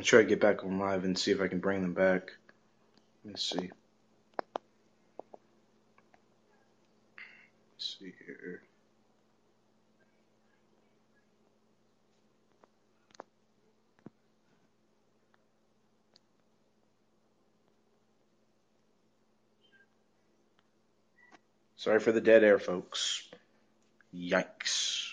gonna try to get back on live and see if I can bring them back. Let's see. Let's see here. Sorry for the dead air, folks. Yikes.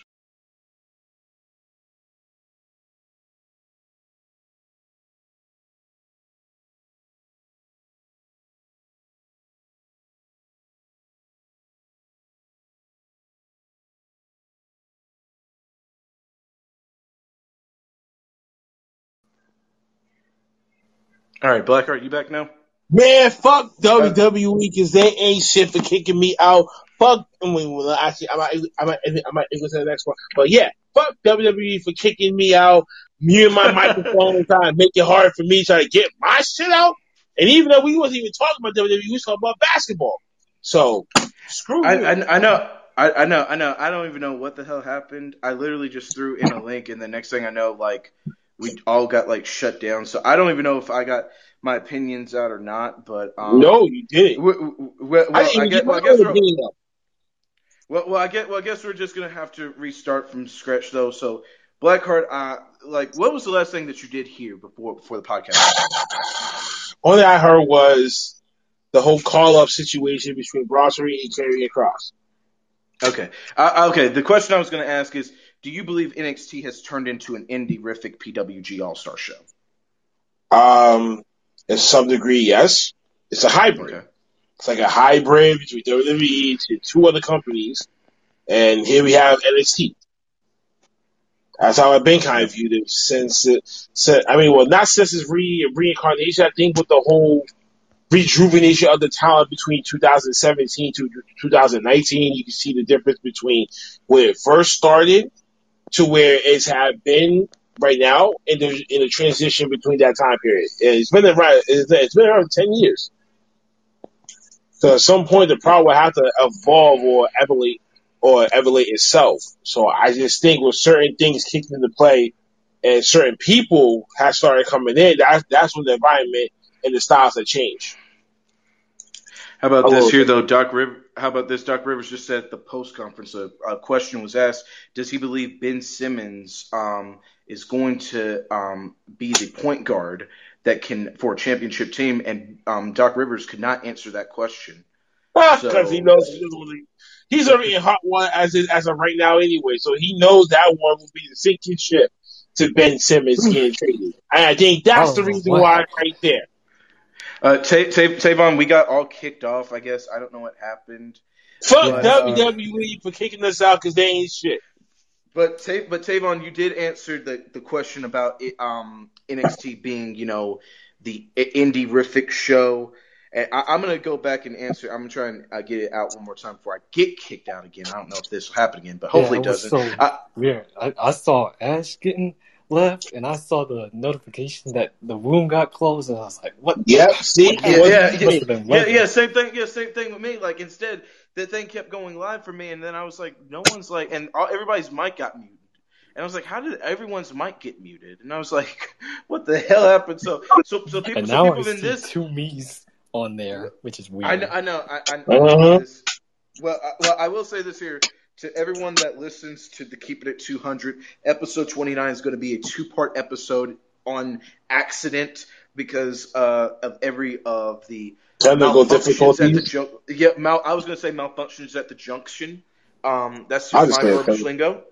All right, Blackheart, you back now? Man, fuck WWE because they ain't shit for kicking me out. Fuck, I mean, well, actually, I might, I might, I might go to the next one. But yeah, fuck WWE for kicking me out, muting my microphone, trying to make it hard for me trying to get my shit out. And even though we wasn't even talking about WWE, we was talking about basketball. So, screw I, you. I, I know. I, I know, I know. I don't even know what the hell happened. I literally just threw in a link, and the next thing I know, like we all got like shut down. So I don't even know if I got my opinions out or not. But um, no, you didn't. w- w- well, I I guess, get well, I guess well, well, I get, well, I guess we're just gonna have to restart from scratch though. So Blackheart, uh, like, what was the last thing that you did here before before the podcast? All that I heard was the whole call up situation between Brasserie and Karrion Kross. Okay, uh, okay. The question I was gonna ask is, do you believe NXT has turned into an indie-rific PWG All Star show? Um, in some degree, yes. It's a hybrid. Okay. It's like a hybrid between WWE and two other companies, and here we have NXT. That's how I've been kind of viewed it since it. Since, I mean, well, not since its re, reincarnation. I think with the whole rejuvenation of the talent between 2017 to 2019, you can see the difference between where it first started to where it's had been right now in the in the transition between that time period. It's been around. It's it's been around ten years. So at some point, the product will have to evolve or evolve or evolve itself. So I just think with certain things kicked into play and certain people have started coming in, that's that's when the environment and the styles have changed. How about A this here bit. though, Doc River? How about this? Doc Rivers just said at the post conference a, a question was asked: Does he believe Ben Simmons um, is going to um, be the point guard that can for a championship team? And um, Doc Rivers could not answer that question. Because So- he knows he doesn't really- he's already in hot one as is, as of right now anyway. So he knows that one will be the sinking ship to Ben Simmons getting traded. And I think that's Oh, the reason what? why right there. Uh, Ta- Ta- Tavon, we got all kicked off. I guess I don't know what happened, Fuck But, uh, WWE for kicking us out because they ain't shit. but Ta- but Tavon, you did answer the the question about it, um, NXT being you know the indie rific show. And I, I'm gonna go back and answer. I'm gonna try and uh, get it out one more time before I get kicked out again. I don't know if this will happen again, but hopefully yeah, it it doesn't. so I- weird. I, I saw Ash getting left, and I saw the notification that the room got closed, and I was like, "What?" Yep, see? What yeah, yeah, yeah, yeah, yeah, same thing. Yeah, same thing with me. Like instead, the thing kept going live for me, and then I was like, no one's like, and all, everybody's mic got muted, and I was like, how did everyone's mic get muted? And I was like, what the hell happened? So, so, so people, And so now I in see this, two me's on there, which is weird. I know, I know, I, I, I Uh-huh. know this. Well, I, well, I will say this here to everyone that listens to the Keep It at 200. Episode 29 is going to be a two-part episode on accident because uh, of every of the Technical the difficulties. jun- yeah, mal- I was going to say malfunctions at the junction. Um, that's just my verbiage lingo.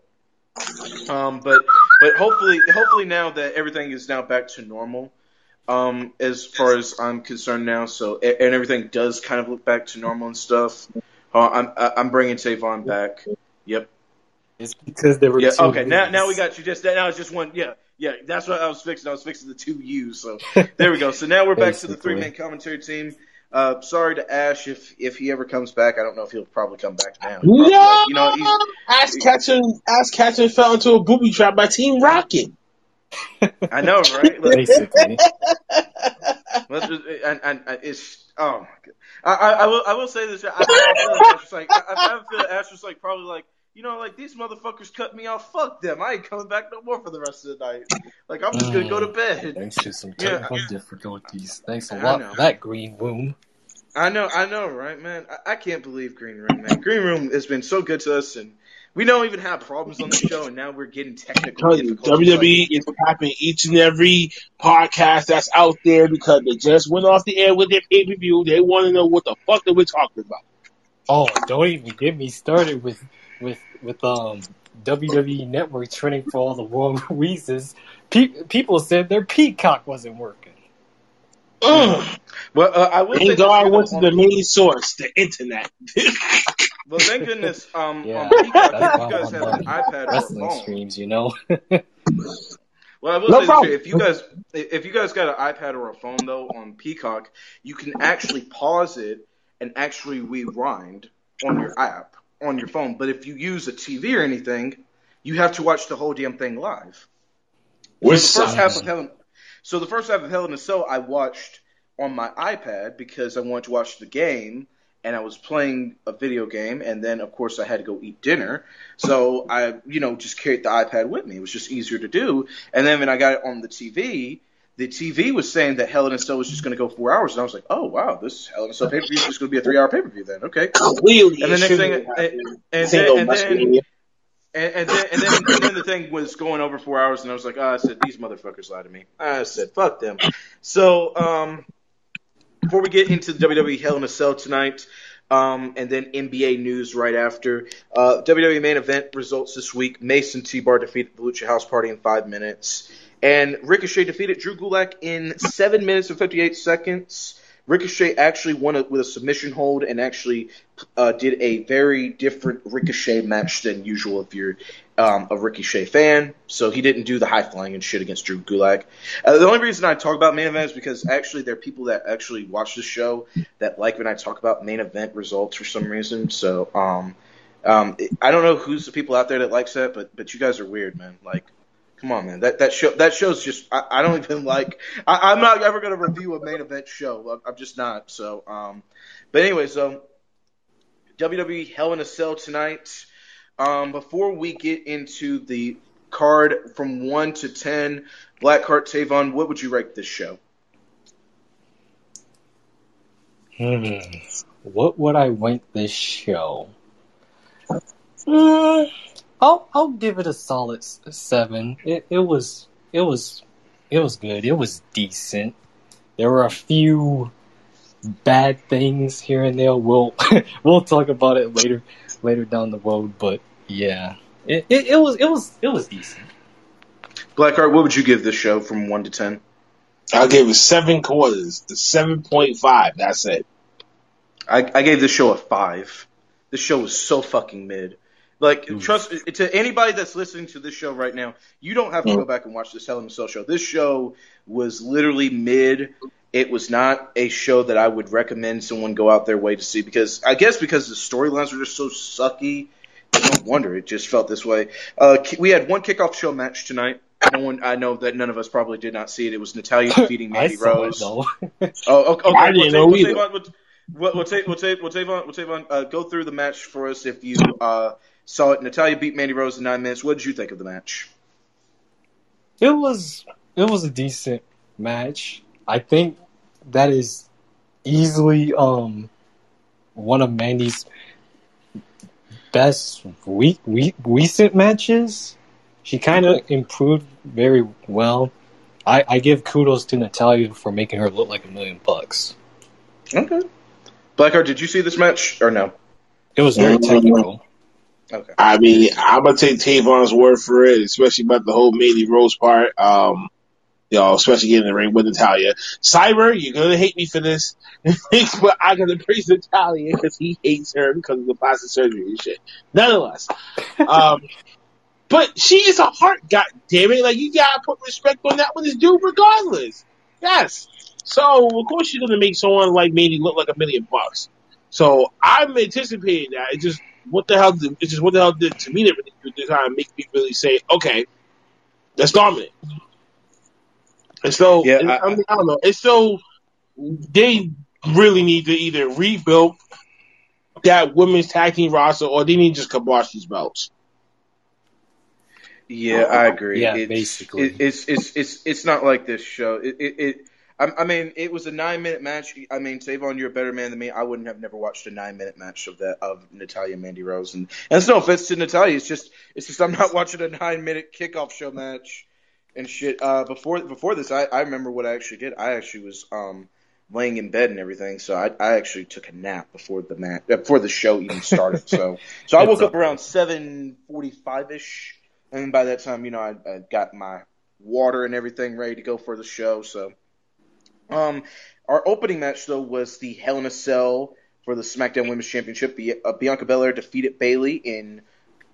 Um, but but hopefully hopefully now that everything is now back to normal, um, as far as I'm concerned now, so and everything does kind of look back to normal and stuff. Uh, I'm I'm bringing Tavon back. Yep. It's because there were Yeah. two Okay. Now now we U's. got you. Just now it's just one. Yeah. Yeah. That's what I was fixing. I was fixing the two U's. So there we go. So now we're back to the three man commentary team. Uh, sorry to Ash if if he ever comes back. I don't know if he'll probably come back now. Probably- No! You know he's Ass catching, ass catching fell into a booby trap by Team Rocket. I know, right? Like, Basically, let's just, and, and, and it's oh my god. I, I, I will I will say this. I, I feel like Ash was like I, I feel like Ash was like probably like You know, like these motherfuckers cut me off. Fuck them. I ain't coming back no more for the rest of the night. Like I'm just gonna go to mm. bed. Thanks to some Yeah, technical difficulties. Thanks a lot for that, Green Room. I know, I know, right, man? I, I can't believe Green Room, man. Green Room has been so good to us, and we don't even have problems on the show, and now we're getting technical you. WWE is tapping each and every podcast that's out there because they just went off the air with their pay per view. They want to know what the fuck that we're talking about. Oh, don't even get me started with with with um WWE Network training for all the wrong reasons. Pe- people said their Peacock wasn't working. Ugh. Well, uh, I will say Thank this, God I went to the main source, the internet. Well, thank goodness. Um, Yeah, on Peacock, that's if you guys have an on iPad or a wrestling phone, streams, you know. Well, I will No say problem. if you guys, if you guys got an iPad or a phone though on Peacock, you can actually pause it and actually rewind on your app on your phone. But if you use a TV or anything, you have to watch the whole damn thing live. Which so the first sucks. half of Hell, so the first half of Hell in a Cell, I watched on my iPad because I wanted to watch the game, and I was playing a video game, and then of course I had to go eat dinner, so I, you know, just carried the iPad with me. It was just easier to do. And then when I got it on the TV, the TV was saying that Hell in a Cell was just going to go four hours, and I was like, oh wow, this Hell in a Cell pay per view is just going to be a three hour pay per view then. Okay. Clearly, And the next thing, shouldn't and, and, then, and then. And, and then and then and then the thing was going over four hours, and I was like, oh, I said these motherfuckers lied to me. I said, fuck them. So um, before we get into the WWE Hell in a Cell tonight, um, and then NBA news right after, uh, WWE main event results this week: Mace and T-Bar defeated the Lucha House Party in five minutes, and Ricochet defeated Drew Gulak in seven minutes and fifty eight seconds. Ricochet actually won it with a submission hold and actually uh, did a very different Ricochet match than usual if you're um, a Ricochet fan. So he didn't do the high flying and shit against Drew Gulak. Uh, the only reason I talk about main event is because actually there are people that actually watch the show that like when I talk about main event results for some reason. So um, um, I don't know who's the people out there that likes that, but but you guys are weird, man. Like. Come on, man. That that show that show's just I, I don't even like. I, I'm not ever gonna review a main event show. I'm, I'm just not. So, um, but anyway, so WWE Hell in a Cell tonight. Um, before we get into the card from one to ten, Blackheart Tavon, what would you rate this show? Hmm. What would I rank this show? Hmm. I'll I'll give it a solid seven. It it was it was it was good. It was decent. There were a few bad things here and there. We'll we'll talk about it later later down the road. But yeah, it, it, it was it was it was decent. Blackheart, what would you give this show from one to ten? I'll give it seven quarters. The seven point five. That's it. I, I gave this show a five. This show was so fucking mid. Like, Oof. trust to anybody that's listening to this show right now, you don't have to go back and watch this Hell in a Cell show. This show was literally mid. It was not a show that I would recommend someone go out their way to see because I guess because the storylines were just so sucky. No wonder it just felt this way. Uh, we had one kickoff show match tonight. No one, I know that none of us probably did not see it. It was Natalya defeating I Mandy saw Rose. it. Oh, okay. okay. I didn't know we'll, either. Tavon, we'll, we'll, we'll, ta- we'll, ta- we'll, Tavon, we'll Tavon, uh, go through the match for us if you uh, saw it. Natalya beat Mandy Rose in nine minutes. What did you think of the match? It was it was a decent match. I think that is easily um one of Mandy's best week week recent matches. She kind of improved very well. I, I give kudos to Natalya for making her look like a million bucks. Okay. Blackheart, did you see this match or no? It was very technical. Okay. I mean, I'm gonna take Tavon's word for it, especially about the whole Mandy Rose part. Um, you know, especially getting in the ring with Natalya. Cyber, you're gonna hate me for this, but I gotta praise Natalya because he hates her because of the plastic surgery and shit. Nonetheless, um, but she is a heart, god damn it! Like you gotta put respect on that one is due, regardless. Yes. So of course she's gonna make someone like Mandy look like a million bucks. So I'm anticipating that. It just what the hell? Did, it's just what the hell did to me that really to kind of make me really say, okay, that's dominant. And so, Yeah, and I- I, mean, I don't know. And so they really need to either rebuild that women's tag team roster, or they need to just kibosh these belts. Yeah, I agree. Yeah, it's, basically. it, it's it's it's it's not like this show. It it. it I, I mean, it was a nine-minute match. I mean, Savon, you're a better man than me. I wouldn't have never watched a nine-minute match of that of Natalya and Mandy Rose, and and it's no offense to Natalya. It's just it's just I'm not watching a nine-minute kickoff show match and shit. Uh, before before this, I I remember what I actually did. I actually was um laying in bed and everything, so I I actually took a nap before the match before the show even started. so so I woke up around seven forty-five ish, and by that time, you know, I, I got my water and everything ready to go for the show. So, um, our opening match though was the Hell in a Cell for the SmackDown Women's Championship. Uh, Bianca Belair defeated Bayley in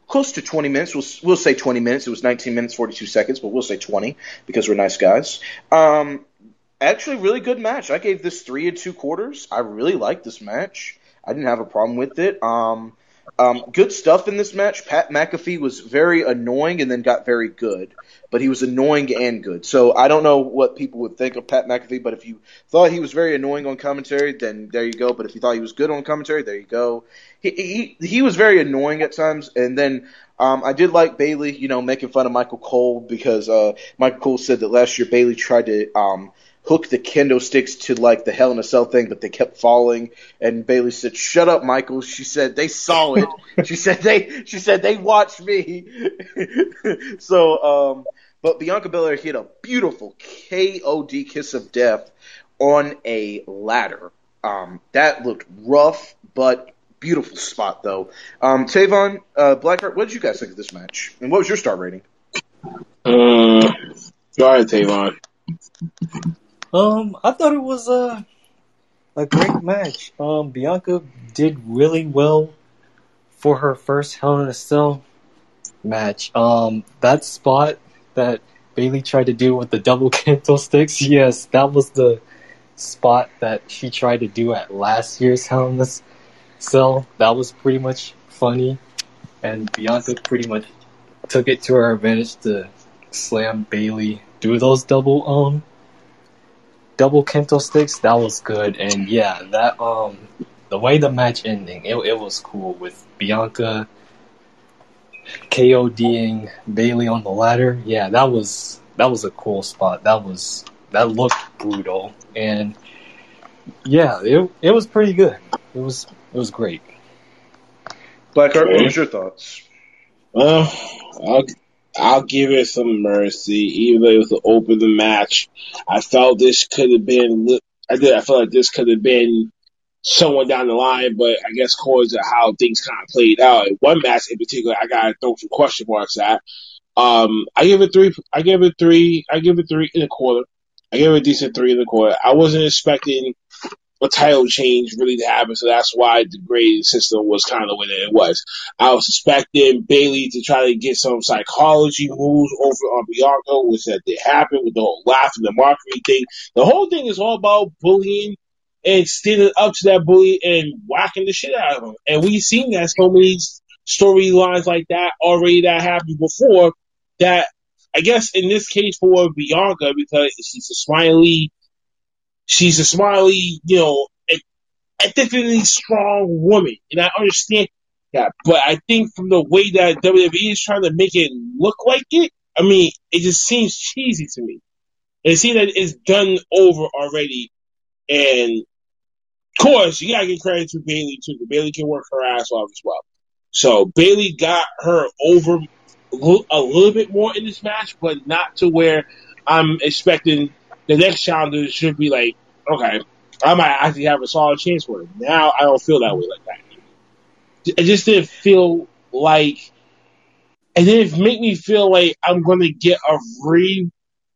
close to 20 minutes. We'll we'll say 20 minutes. It was 19 minutes 42 seconds, but we'll say 20 because we're nice guys. Um, actually, really good match. I gave this three and two quarters. I really liked this match. I didn't have a problem with it. Um, um, good stuff in this match. Pat McAfee was very annoying and then got very good, but he was annoying and good. So I don't know what people would think of Pat McAfee, but if you thought he was very annoying on commentary, then there you go. But if you thought he was good on commentary, there you go. He he, he was very annoying at times, and then um, I did like Bayley, you know, making fun of Michael Cole because uh, Michael Cole said that last year Bayley tried to um, hook the kendo sticks to like the Hell in a Cell thing, but they kept falling. And Bayley said, "Shut up, Michael." She said they saw it. she said they she said they watched me. so, um, but Bianca Belair hit a beautiful KOD kiss of death on a ladder. Um, that looked rough, but beautiful spot though. Um, Tavon, uh, Blackheart, what did you guys think of this match? And what was your star rating? Um, go ahead, Tavon. Um, I thought it was a a great match. Um, Bianca did really well for her first Hell in a Cell match. Um, that spot that Bayley tried to do with the double kendo sticks, yes, that was the spot that she tried to do at last year's Hell in a Cell. That was pretty much funny, and Bianca pretty much took it to her advantage to slam Bayley, do those double um double kendo sticks, that was good. And yeah, that um the way the match ending, it it was cool with Bianca KODing Bayley on the ladder. Yeah, that was that was a cool spot. That was that looked brutal. And yeah, it it was pretty good. It was it was great. Blackheart, what was your thoughts? Well, I'll I'll give it some mercy, even though it was an open the match. I felt this could have been. I did. I felt like this could have been someone down the line, but I guess because of how things kind of played out, in one match in particular, I got to throw some question marks at. Um, I give it three. I give it three. I give it three and a quarter. I give it a decent three and a quarter. I wasn't expecting a title change really to happen, so that's why the grading system was kind of the way that it was. I was expecting Bayley to try to get some psychology moves over on Bianca, which that did happen with the whole laugh and the mockery thing. The whole thing is all about bullying and standing up to that bully and whacking the shit out of him. And we've seen that so many storylines like that already that happened before. That I guess in this case for Bianca because she's a smiley, she's a smiley, you know, definitely strong woman, and I understand that. But I think from the way that WWE is trying to make it look like it, I mean, it just seems cheesy to me. It seems that it's done over already, and of course, you gotta give credit to Bayley too. Bayley can work her ass off as well. So Bayley got her over a little bit more in this match, but not to where I'm expecting the next challenger should be like, okay, I might actually have a solid chance for it. Now I don't feel that way like that. It just didn't feel like it didn't make me feel like I'm gonna get a re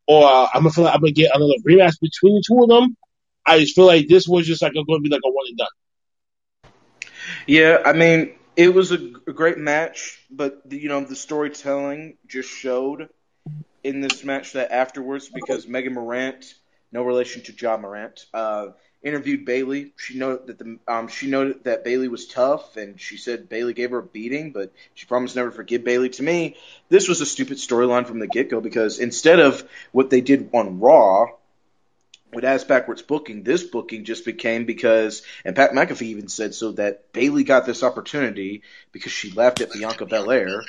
or I'm gonna feel like I'm gonna get another rematch between the two of them. I just feel like this was just like going to be like a one and done. Yeah, I mean, it was a, a great match, but you know the storytelling just showed in this match that afterwards because Megan Morant, no relation to Ja Morant, uh, interviewed Bayley. She noted that the um, she noted that Bayley was tough, and she said Bayley gave her a beating, but she promised never to forgive Bayley. To me, this was a stupid storyline from the get go because instead of what they did on Raw with ass backwards booking, this booking just became because, and Pat McAfee even said so that Bayley got this opportunity because she left at Bianca Belair,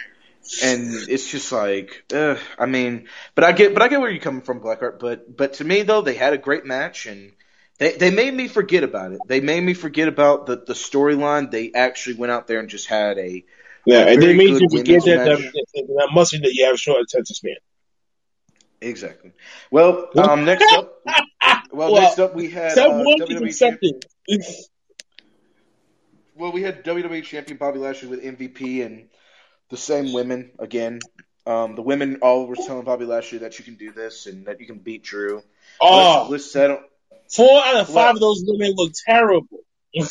and it's just like, uh, I mean, but I get, but I get where you're coming from, Blackheart. But, but to me though, they had a great match and. They, they made me forget about it. They made me forget about the, the storyline. They actually went out there and just had a yeah, a and they made you forget that that, that, must be that you have a short attention span. Exactly. Well, um, next up, well, Well, next up we had uh, WWE champ- well, we had WWE champion Bobby Lashley with MVP and the same women again. Um, the women all were telling Bobby Lashley that you can do this and that you can beat Drew. Oh, said, four out of five of those women look terrible.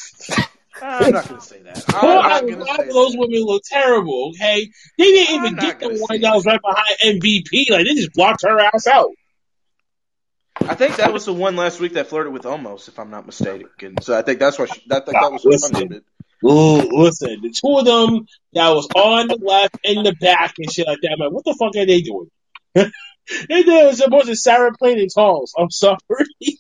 I'm not going to say that. Four out of five of those that. women look terrible. Okay, they didn't I'm even get the one that was right behind MVP. Like they just blocked her ass out. I think that was the one last week that flirted with almost, if I'm not mistaken. So I think that's why she, that, think that was. Ooh, listen, the two of them that was on the left and the back and shit like that. I'm like, what the fuck are they doing? they did a bunch of Sarah Plain and Talls. I'm sorry.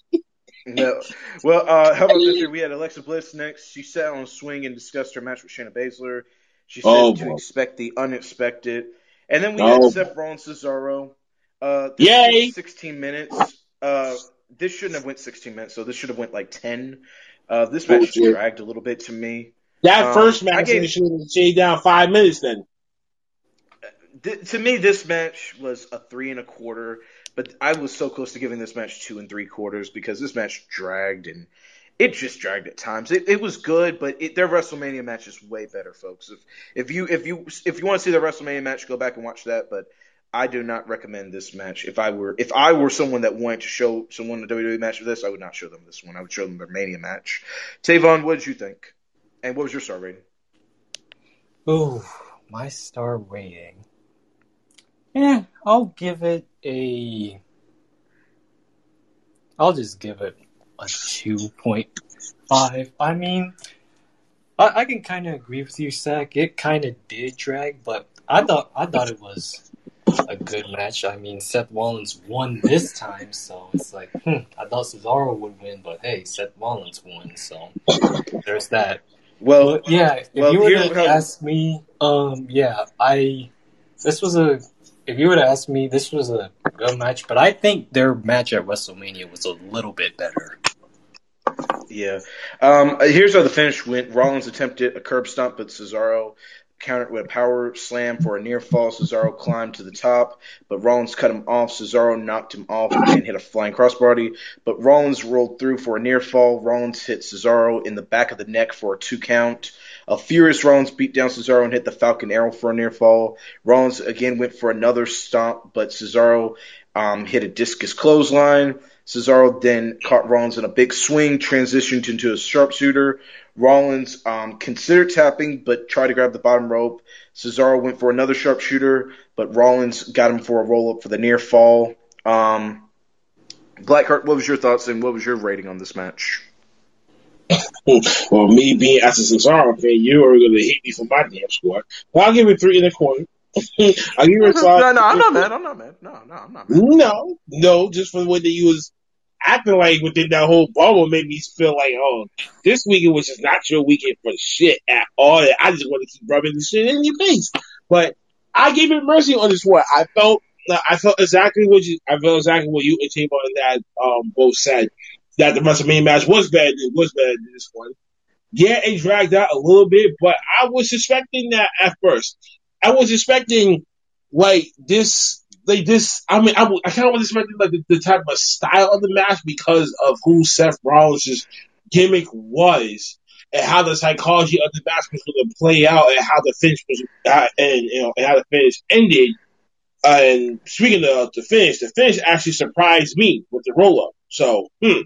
No. Well, uh, how about this? We had Alexa Bliss next. She sat on a swing and discussed her match with Shayna Baszler. She said Oh, to boy. expect the unexpected. And then we Oh, had Seth Rollins Cesaro. Uh, Yay. 16 minutes. Uh, this shouldn't have went 16 minutes, so this should have went like 10. Uh, this match Bullshit. dragged a little bit to me. That Um, first match, gave- should have stayed down five minutes then. Th- to me, this match was a three and a quarter, but I was so close to giving this match two and three quarters because this match dragged and it just dragged at times. It, it was good, but it, their WrestleMania match is way better, folks. If if you if you if you want to see the WrestleMania match, go back and watch that. But I do not recommend this match. If I were if I were someone that wanted to show someone a WWE match of this, I would not show them this one. I would show them their Mania match. Tavon, what did you think? And what was your star rating? Ooh, my star rating. Yeah, I'll give it a. I'll just give it a two point five. I mean, I, I can kind of agree with you, Zach. It kind of did drag, but I thought I thought it was a good match. I mean, Seth Rollins won this time, so it's like hmm, I thought Cesaro would win, but hey, Seth Rollins won, so there's that. Well, But yeah, if well, you were to ask me, um, yeah, I, this was a, if you were to ask me, this was a good match, but I think their match at WrestleMania was a little bit better. Yeah. Um, here's how the finish went. Rollins attempted a curb stomp, but Cesaro countered with a power slam for a near fall. Cesaro climbed to the top, but Rollins cut him off. Cesaro knocked him off and hit a flying crossbody, but Rollins rolled through for a near fall. Rollins hit Cesaro in the back of the neck for a two count. A furious Rollins beat down Cesaro and hit the Falcon Arrow for a near fall. Rollins again went for another stomp, but Cesaro um, hit a discus clothesline. Cesaro then caught Rollins in a big swing, transitioned into a sharpshooter. Rollins um, considered tapping, but tried to grab the bottom rope. Cesaro went for another sharpshooter, but Rollins got him for a roll up for the near fall. Um, Blackheart, what was your thoughts and what was your rating on this match? Well, me being as a Cesaro fan, you are going to hate me for my damn score. But I'll give it three and a quarter. I'll give it a no, no, I'm not mad. I'm not mad. No, no, I'm not mad. No, no, just for the way that you was acting like within that whole bubble made me feel like, oh, this weekend was just not your weekend for shit at all. I just want to keep rubbing the shit in your face. But I gave it mercy on this one. I felt, I felt exactly what you, I felt exactly what you and Timo and that um, both said. That the WrestleMania match was better. It was better than this one. Yeah, it dragged out a little bit, but I was suspecting that at first. I was expecting like this, like this. I mean, I, kind of was expecting like the, the type of style of the match because of who Seth Rollins' gimmick was and how the psychology of the match was going to play out and how the finish was, uh, and you know, and how the finish ended. And speaking of the finish, the finish actually surprised me with the roll up. So, hmm,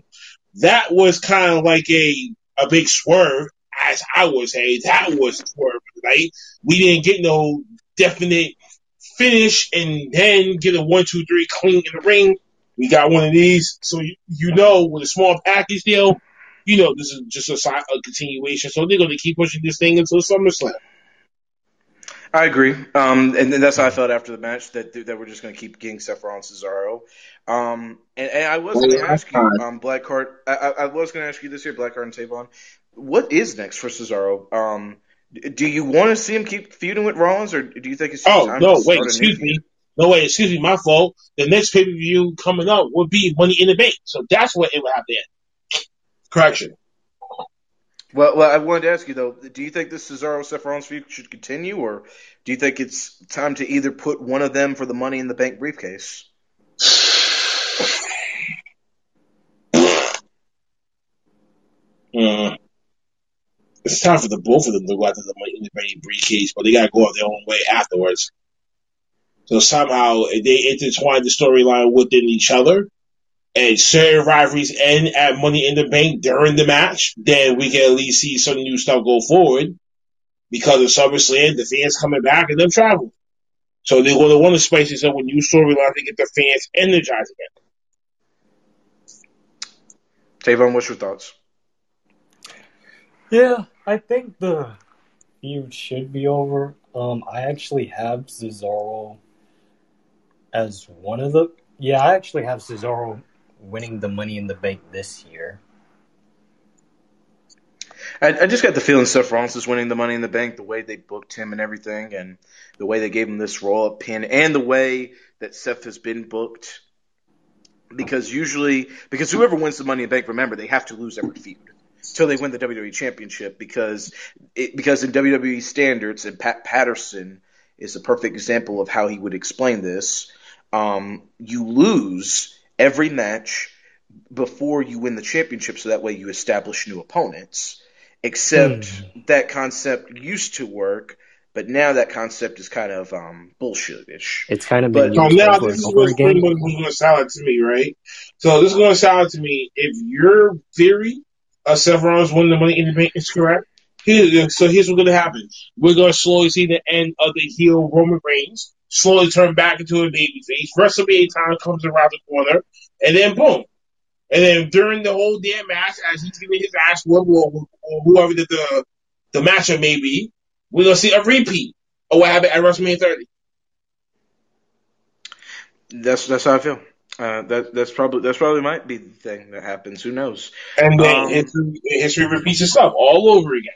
that was kind of like a a big swerve, as I would say. That was swerve, right? We didn't get no definite finish and then get a one, two, three clean in the ring. We got one of these, so you, you know, with a small package deal, you know, this is just a, si- a continuation. So they're going to keep pushing this thing until SummerSlam. I agree. Um, and that's how I felt after the match that that we're just going to keep getting Seth Rollins Cesaro. Um, and, and I was going to ask you, um, Blackheart. I, I was going to ask you this here, Blackheart and Tavon. What is next for Cesaro? Um, do you want to see him keep feuding with Rollins, or do you think it's oh time no? to Wait, excuse me. feud? No wait, excuse me. My fault. The next pay per view coming up would be Money in the Bank, so that's what it would have to end. Correction. Well, well, I wanted to ask you though. Do you think this Cesaro Seth Rollins feud should continue, or do you think it's time to either put one of them for the Money in the Bank briefcase? Mm. It's time for the both of them to go after the Money in the Bank briefcase, but they got to go out their own way afterwards. So somehow they intertwine the storyline within each other, and certain rivalries end at Money in the Bank during the match, then we can at least see some new stuff go forward. Because of SummerSlam, the fans coming back and them traveling. So they're going to want to spice this up with new storylines to get the fans energized again. Tavon, what's your thoughts? Yeah, I think the feud should be over. Um, I actually have Cesaro as one of the. Yeah, I actually have Cesaro winning the Money in the Bank this year. I, I just got the feeling Seth Rollins is winning the Money in the Bank, the way they booked him and everything, and the way they gave him this roll up pin, and the way that Seth has been booked. Because usually, because whoever wins the Money in the Bank, remember they have to lose every feud until they win the WWE Championship. Because it, because in WWE standards, and Pat Patterson is a perfect example of how he would explain this. Um, you lose every match before you win the championship, so that way you establish new opponents. Except Hmm. that concept used to work, but now that concept is kind of um, bullshitish. It's kind of But- been So used now this is what's going to sound to me, right? So this is going to sound to me if your theory Uh, of Seth Rollins winning the Money in the Bank is correct. Here, so here's what's going to happen. We're going to slowly see the end of the heel Roman Reigns, slowly turn back into a babyface. WrestleMania time comes around the corner, and then boom. And then during the whole damn match, as he's getting his ass whooped, or, or whoever the, the the matchup may be, we're gonna see a repeat of what happened at WrestleMania 30. That's that's how I feel. Uh, that that's probably that's probably might be the thing that happens. Who knows? And then Um, history, history repeats itself all over again.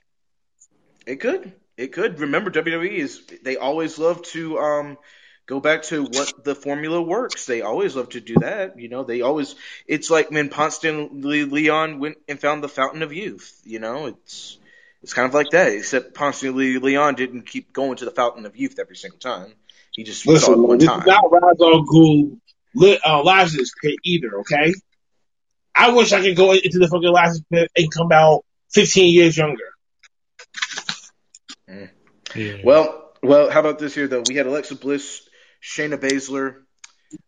It could. It could. Remember, WWE is they always love to um go back to what the formula works. They always love to do that. You know, they always. It's like when Ponce de Leon went and found the Fountain of Youth. You know, it's it's kind of like that. Except Ponce de Leon didn't keep going to the Fountain of Youth every single time. He just saw it Listen, one time. not Ra's al Ghul li- uh, Lazarus pit either, okay? I wish I could go into the fucking Lazarus pit and come out 15 years younger. Yeah. Well, well, how about this here though? We had Alexa Bliss, Shayna Baszler.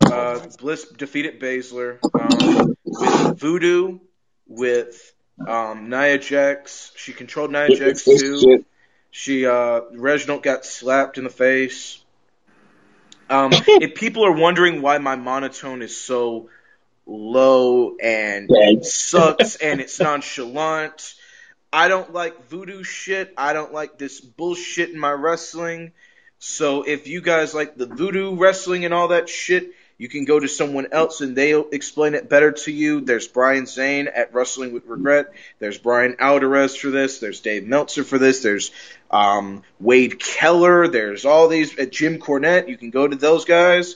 Uh, Bliss defeated Baszler um, with Voodoo, with um, Nia Jax. She controlled Nia Jax too. She uh, Reginald got slapped in the face. Um, if people are wondering why my monotone is so low and sucks and it's nonchalant, I don't like voodoo shit. I don't like this bullshit in my wrestling. So if you guys like the voodoo wrestling and all that shit, you can go to someone else and they'll explain it better to you. There's Brian Zane at Wrestling with Regret. There's Bryan Alvarez for this. There's Dave Meltzer for this. There's um, Wade Keller. There's all these at Jim Cornette. You can go to those guys.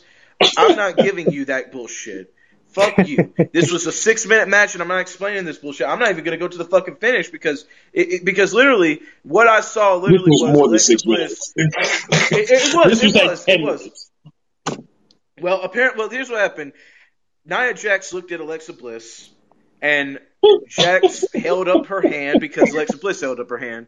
I'm not giving you that bullshit. Fuck you. This was a six minute match, and I'm not explaining this bullshit. I'm not even gonna go to the fucking finish because it, it, because literally what I saw literally was was more than six Bliss. minutes. It, it was. This It was like was. 10 It was. Well, apparently, well, here's what happened. Nia Jax looked at Alexa Bliss, and Jax held up her hand because Alexa Bliss held up her hand.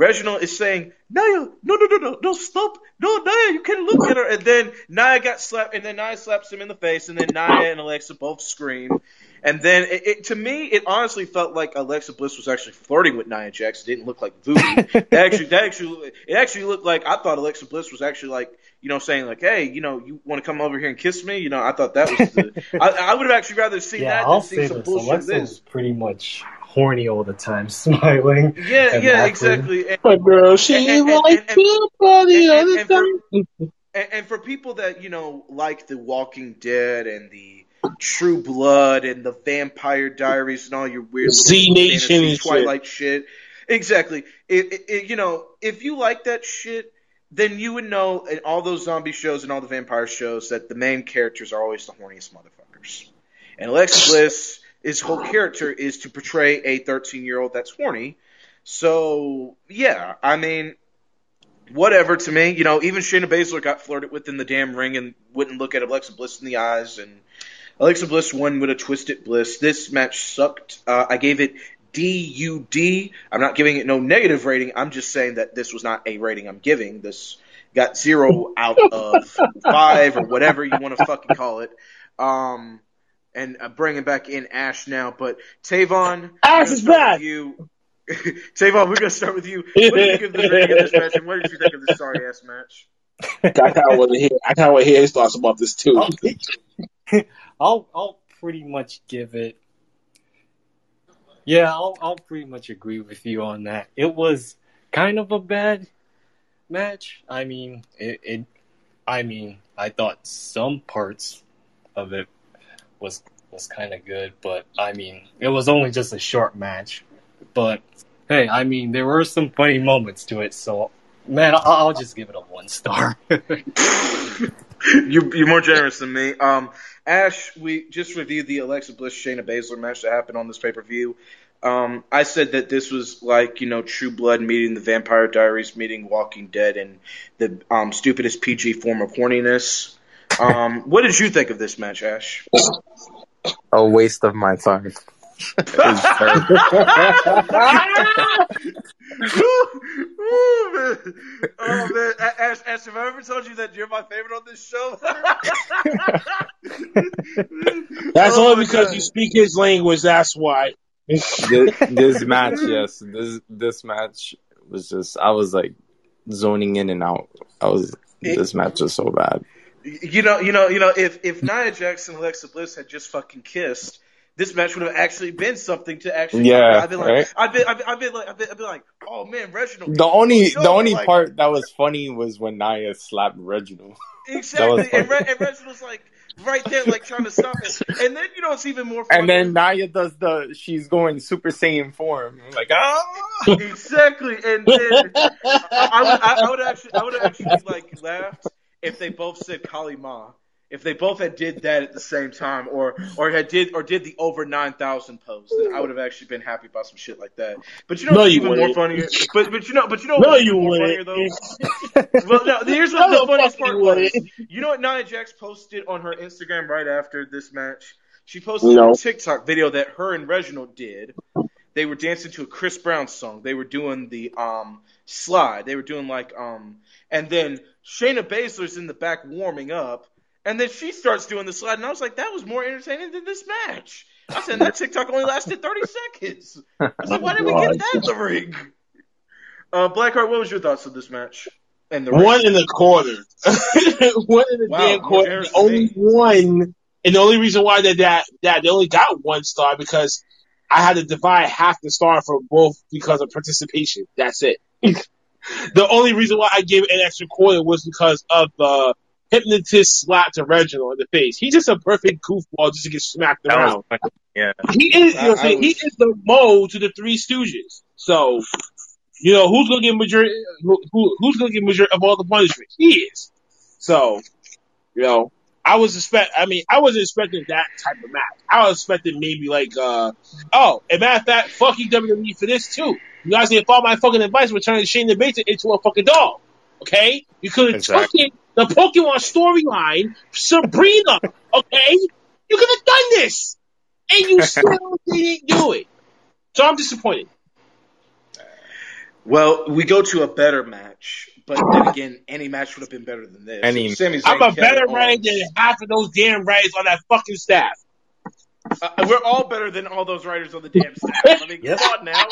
Reginald is saying, Nia, no, no, no, no, no, stop. No, Nia, you can't look at her. And then Nia got slapped, and then Nia slaps him in the face, and then Nia and Alexa both scream. And then, it, it, to me, it honestly felt like Alexa Bliss was actually flirting with Nia Jax. It didn't look like voodoo. That actually, that actually, it actually looked like I thought Alexa Bliss was actually like you know, saying like, "Hey, you know, you want to come over here and kiss me?" You know, I thought that was the. I, I would have actually rather seen Yeah, that I'll than say see some this. bullshit. Alexa This. was pretty much horny all the time, smiling. Yeah, yeah, awkward. exactly. And, My girl, she And- and- like and- and- your body and- all the for- time. and, and for people that you know like The Walking Dead and the True Blood and the Vampire Diaries and all your weird Z little Nation fantasy and shit. Twilight shit. Exactly. It, it, it- you know, if you like that shit, then you would know in all those zombie shows and all the vampire shows that the main characters are always the horniest motherfuckers. And Alexa Bliss, his whole character is to portray a 13 year old that's horny. So yeah, I mean, whatever to me. You know, even Shayna Baszler got flirted with in the damn ring and wouldn't look at Alexa Bliss in the eyes, and Alexa Bliss won with a twisted bliss. This match sucked. Uh, I gave it D-U-D. I'm not giving it no negative rating. I'm just saying that this was not a rating I'm giving. This got zero out of five or whatever you want to fucking call it. Um, and uh, bringing back in Ash now, but Tavon, Ash is start back. with You. Tavon, we're gonna start with you. What did you think of the rating of this match, and what did you think of this sorry ass match? I kind of want to hear. I kind of want to hear his thoughts about this too. I'll, I'll I'll pretty much give it. Yeah, I'll I'll pretty much agree with you on that. It was kind of a bad match. I mean, it, it I mean, I thought some parts of it was was kind of good, but I mean, it was only just a short match. But hey, I mean, there were some funny moments to it, so man, I'll, I'll just give it a one star. you, you're more generous than me. Um, Ash, we just reviewed the Alexa Bliss Shayna Baszler match that happened on this pay per view. Um, I said that this was like you know True Blood meeting the Vampire Diaries meeting Walking Dead and the um, stupidest PG form of horniness. Um, what did you think of this match, Ash? A waste of my time. It was terrible. Ooh, man. Oh man, Ash, Ash, have I ever told you that you're my favorite on this show? That's Oh, only because God. you speak his language. That's why. This, this match, yes, this this match was just. I was like zoning in and out. I was. This match was so bad. You know, you know, you know. If if Nia Jax and Alexa Bliss had just fucking kissed, this match would have actually been something to actually. Yeah, I've been like, right? I've been, I've been, I've been like, I've been, I've been like, oh man, Reginald. The only Yo, the only like- part that was funny was when Nia slapped Reginald. exactly, and, Re- funny. and Reginald's like right there, like trying to stop it. And then you know it's even more. Funny. And then Nia does the she's going Super Saiyan form. I'm like ah. exactly, and then I, I would, I, I would actually, I would actually like laughed if they both said Kali Ma. If they both had did that at the same time, or or had did or did the over nine thousand pose, then I would have actually been happy about some shit like that. But you know No, what's you even more wouldn't. funnier? But but you know but you know No, what's you even more funnier wouldn't. though? Well, no. Here's what No, the funniest part was. You know what Nia Jax posted on her Instagram right after this match? She posted No. a TikTok video that her and Reginald did. They were dancing to a Chris Brown song. They were doing the um slide. They were doing like um and then Shayna Baszler's in the back warming up. And then she starts doing the slide, and I was like, that was more entertaining than this match. I said, that TikTok only lasted 30 seconds. I was like, why did we get that in the ring? Uh, Blackheart, what was your thoughts of this match? And the One in the corner. one in the Wow, damn more corner. generous The only me. one. And the only reason why that, that, that they only got one star because I had to divide half the star for both because of participation. That's it. the only reason why I gave it an extra quarter was because of the hypnotist slap to Reginald in the face. He's just a perfect goofball just to get smacked That around. Yeah. He is, you know, I'm I- I he was- is the Moe to the Three Stooges. So, you know, who's gonna get majority? Who, who who's gonna get majority of all the punishment? He is. So, you know, I was expect. I mean, I wasn't expecting that type of match. I was expecting maybe like, uh, oh, and matter of fact, fuck you WWE for this too. You guys didn't follow my fucking advice. We're turning Shane Baszler into a fucking dog. Okay, you could have Exactly. taken the Pokemon storyline, Sabrina. Okay, you could have done this, and you still didn't do it. So I'm disappointed. Well, we go to a better match, but then again, any match would have been better than this. Any- Sami I'm a better Owens. writer than half of those damn writers on that fucking staff. Uh, we're all better than all those writers on the damn staff. I mean, Yep. come on now,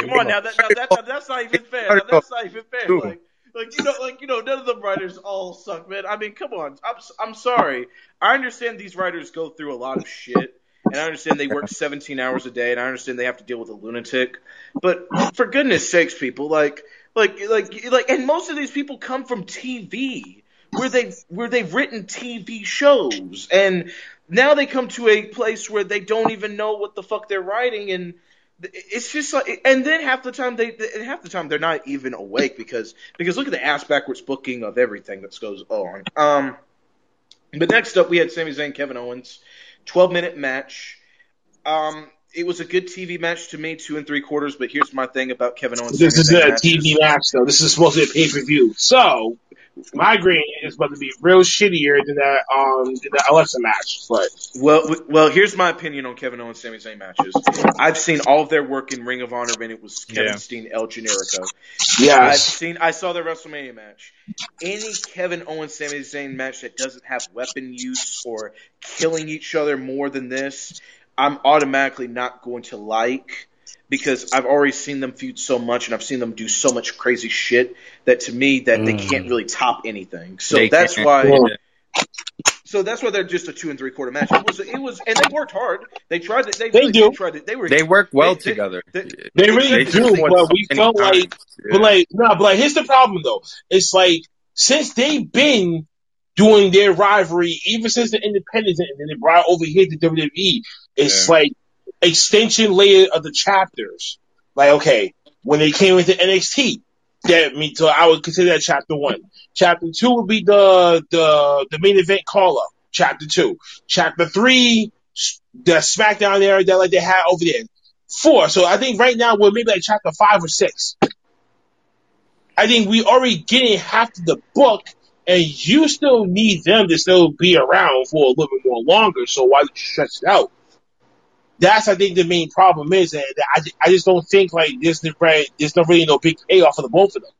come on now. That, now that, that's not even fair. Now, that's not even fair. Like, Like you know, like you know, none of them writers all suck, man. I mean, come on. I'm I'm sorry. I understand these writers go through a lot of shit, and I understand they work 17 hours a day, and I understand they have to deal with a lunatic. But for goodness sakes, people, like like like like, and most of these people come from TV, where they where they've written TV shows, and now they come to a place where they don't even know what the fuck they're writing, and it's just like, and then half the time they, and half the time they're not even awake because because look at the ass backwards booking of everything that goes on. Um, but next up we had Sami Zayn, Kevin Owens, twelve minute match. Um, it was a good TV match to me, two and three quarters. But here's my thing about Kevin Owens. This is a matches. TV match, though. This is supposed to be a pay per view. So, Migraine is about to be real shittier than that um than the Alexa match. But Well, well, here's my opinion on Kevin Owens, Sami Zayn matches. I've seen all of their work in Ring of Honor when it was Kevin Yeah. Steen, El Generico. Yeah, I've seen, I saw their WrestleMania match. Any Kevin Owens, Sami Zayn match that doesn't have weapon use or killing each other more than this, I'm automatically not going to like because I've already seen them feud so much and I've seen them do so much crazy shit that to me that they Mm. can't really top anything. So They that's can't. why. Yeah. So that's why they're just a two and three quarter match. It was, it was, and they worked hard. They tried to, they, They really do. did try to, they were, They work well They- they- together. they- they really They do. just went But we many felt like, times. but like, no, but like, here's the problem though. It's like since they've been doing their rivalry, even since the independence, and then they brought over here to WWE, it's Yeah. like extension layer of the chapters. Like, okay, when they came into NXT, that me so I would consider that chapter one. Chapter two would be the the the main event call up. Chapter two. Chapter three, the SmackDown era that like they had over there. Four. So I think right now we're maybe like chapter five or six. I think we already getting half of the book, and you still need them to still be around for a little bit more longer. So why stretch it out? That's I think the main problem is, that I, I just don't think like there's the right, there's not really no big payoff for the both of them.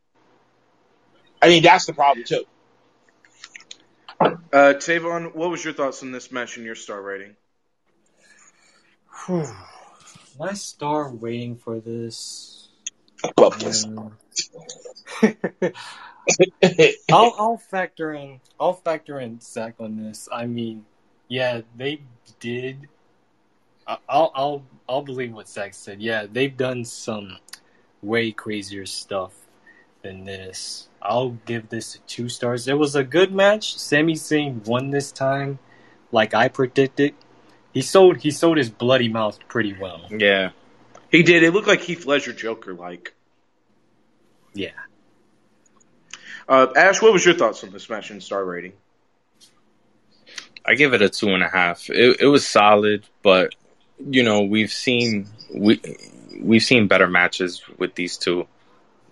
I think that's the problem too. uh, Tavon, what was your thoughts on this match and your star rating? Whew. My star waiting for this. Um, I'll I'll factor in I'll factor in Zach on this. I mean, yeah, they did. I- I'll I'll I'll believe what Zach said. Yeah, they've done some way crazier stuff than this. I'll give this a two stars. It was a good match. Sami Zayn won this time, like I predicted. He sold he sold his bloody mouth pretty well. Yeah. He did. It looked like Heath Ledger Joker like. Yeah. Uh, Ash, what was your thoughts on this match and star rating? I give it a two and a half. It, it was solid, but you know we've seen we we've seen better matches with these two.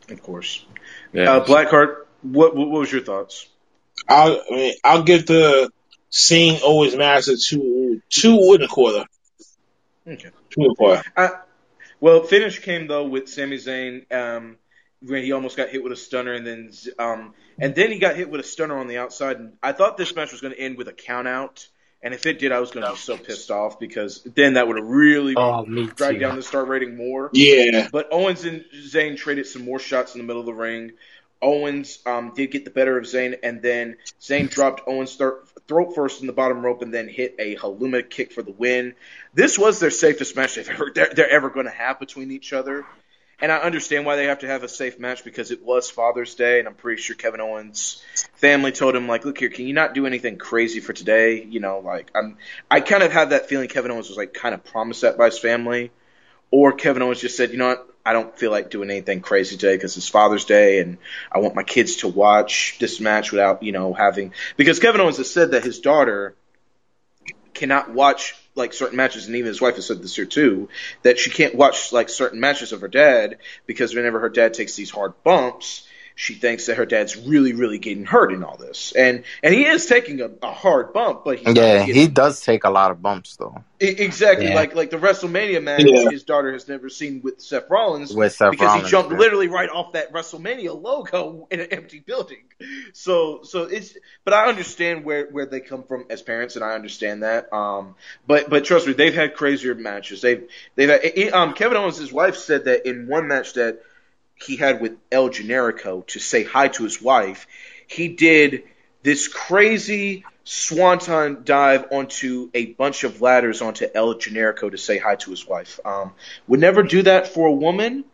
Of course. Yeah. Uh, Blackheart, what, what what was your thoughts? I'll I mean, I'll give the Zayn Owens match a two two and a quarter. Okay. Two and a quarter. Uh, well, finish came though with Sami Zayn, um, where he almost got hit with a stunner, and then um, and then he got hit with a stunner on the outside. And I thought this match was going to end with a count out, and if it did, I was going to be so pissed off because then that would have really Oh, me dragged down the star rating more. Yeah. But Owens and Zayn traded some more shots in the middle of the ring. Owens um, did get the better of Zayn, and then Zayn dropped Owens' thir- throat first in the bottom rope, and then hit a Helluva kick for the win. This was their safest match they've ever they're, they're ever going to have between each other. And I understand why they have to have a safe match because it was Father's Day, and I'm pretty sure Kevin Owens' family told him like, "Look here, can you not do anything crazy for today?" You know, like I'm. I kind of have that feeling Kevin Owens was like kind of promised that by his family, or Kevin Owens just said, "You know what? I don't feel like doing anything crazy today because it's Father's Day, and I want my kids to watch this match without you know having." Because Kevin Owens has said that his daughter cannot watch like certain matches, and even his wife has said this here too, that she can't watch like certain matches of her dad because whenever her dad takes these hard bumps, she thinks that her dad's really, really getting hurt in all this, and and he is taking a, a hard bump, but he's Yeah, not he does take a lot of bumps though. E- exactly Yeah. like like the WrestleMania match Yeah. his daughter has never seen with Seth Rollins With Seth because Rollins, he jumped yeah. literally right off that WrestleMania logo in an empty building. So so it's but I understand where where they come from as parents and I understand that. Um but but trust me, they've had crazier matches. They've they've had, it, um Kevin Owens' wife said that in one match that he had with El Generico to say hi to his wife, he did this crazy swanton dive onto a bunch of ladders onto El Generico to say hi to his wife. Um, would never do that for a woman,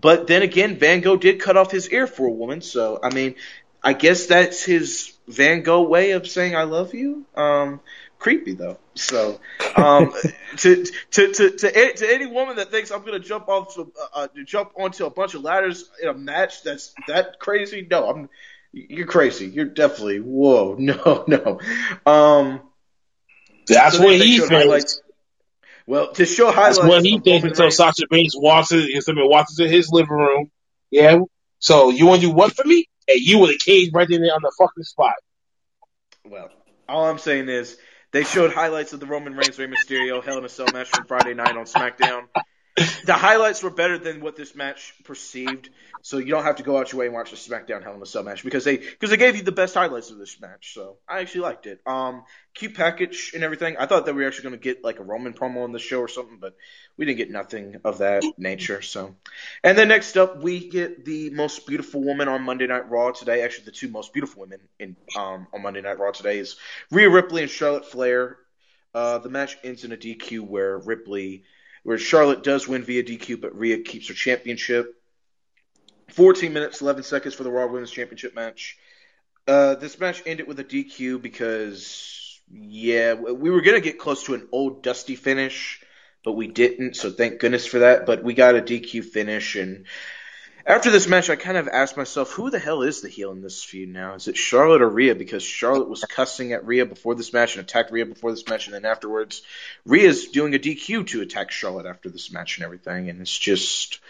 but then again, Van Gogh did cut off his ear for a woman, so I mean, I guess that's his Van Gogh way of saying I love you. Um, creepy though. So, um, to, to to to to any woman that thinks I'm gonna jump off uh, uh, jump onto a bunch of ladders in a match that's that crazy, no, I'm you're crazy. You're definitely whoa, no, no. Um, that's so what he thinks. Well, to show highlights, that's what he thinks until Sasha Banks walks in, somebody walks into his living room. Yeah. So you want to do what for me? Hey, you with a cage right in there on the fucking spot. Well, all I'm saying is they showed highlights of the Roman Reigns Rey Mysterio Hell in a Cell match from Friday night on SmackDown. The highlights were better than what this match perceived, so you don't have to go out your way and watch the SmackDown Hell in a Cell match because they because they gave you the best highlights of this match. So I actually liked it. Um, cute package and everything. I thought that we were actually going to get like a Roman promo on the show or something, but we didn't get nothing of that nature. So, and then next up we get the most beautiful woman on Monday Night Raw today. Actually, the two most beautiful women in um on Monday Night Raw today is Rhea Ripley and Charlotte Flair. Uh, the match ends in a DQ where Ripley, where Charlotte does win via DQ, but Rhea keeps her championship. 14 minutes, 11 seconds for the Raw Women's Championship match. Uh, this match ended with a DQ because, yeah, we were going to get close to an old dusty finish, but we didn't, so thank goodness for that. But we got a DQ finish, and after this match, I kind of asked myself, who the hell is the heel in this feud now? Is it Charlotte or Rhea? Because Charlotte was cussing at Rhea before this match and attacked Rhea before this match, and then afterwards, Rhea's doing a DQ to attack Charlotte after this match and everything, and it's just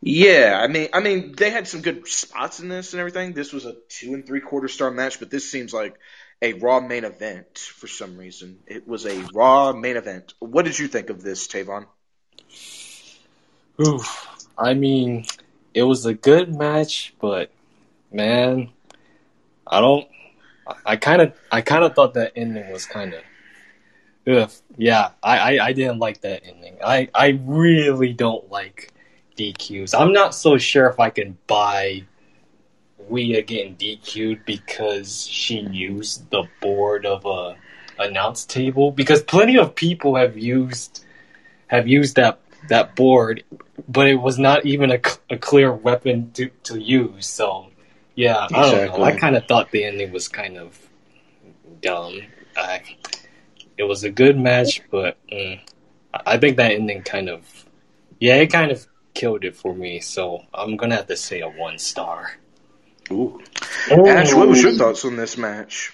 yeah, I mean, I mean, they had some good spots in this and everything. This was a two and three quarter star match, but this seems like a Raw main event for some reason. It was a Raw main event. What did you think of this, Tavon? Oof. I mean, it was a good match, but man, I don't. I kind of, I kind of thought that ending was kind of. Yeah, I, I, I didn't like that ending. I, I really don't like DQs. I'm not so sure if I can buy Rhea getting DQ'd because she used the board of a announce table because plenty of people have used have used that that board, but it was not even a, a clear weapon to, to use. So yeah, exactly. I don't know. I kind of thought the ending was kind of dumb. I, it was a good match, but mm, I think that ending kind of yeah, it kind of killed it for me. So I'm gonna have to say a one star. Ooh. Ooh. Ash, what was your thoughts on this match?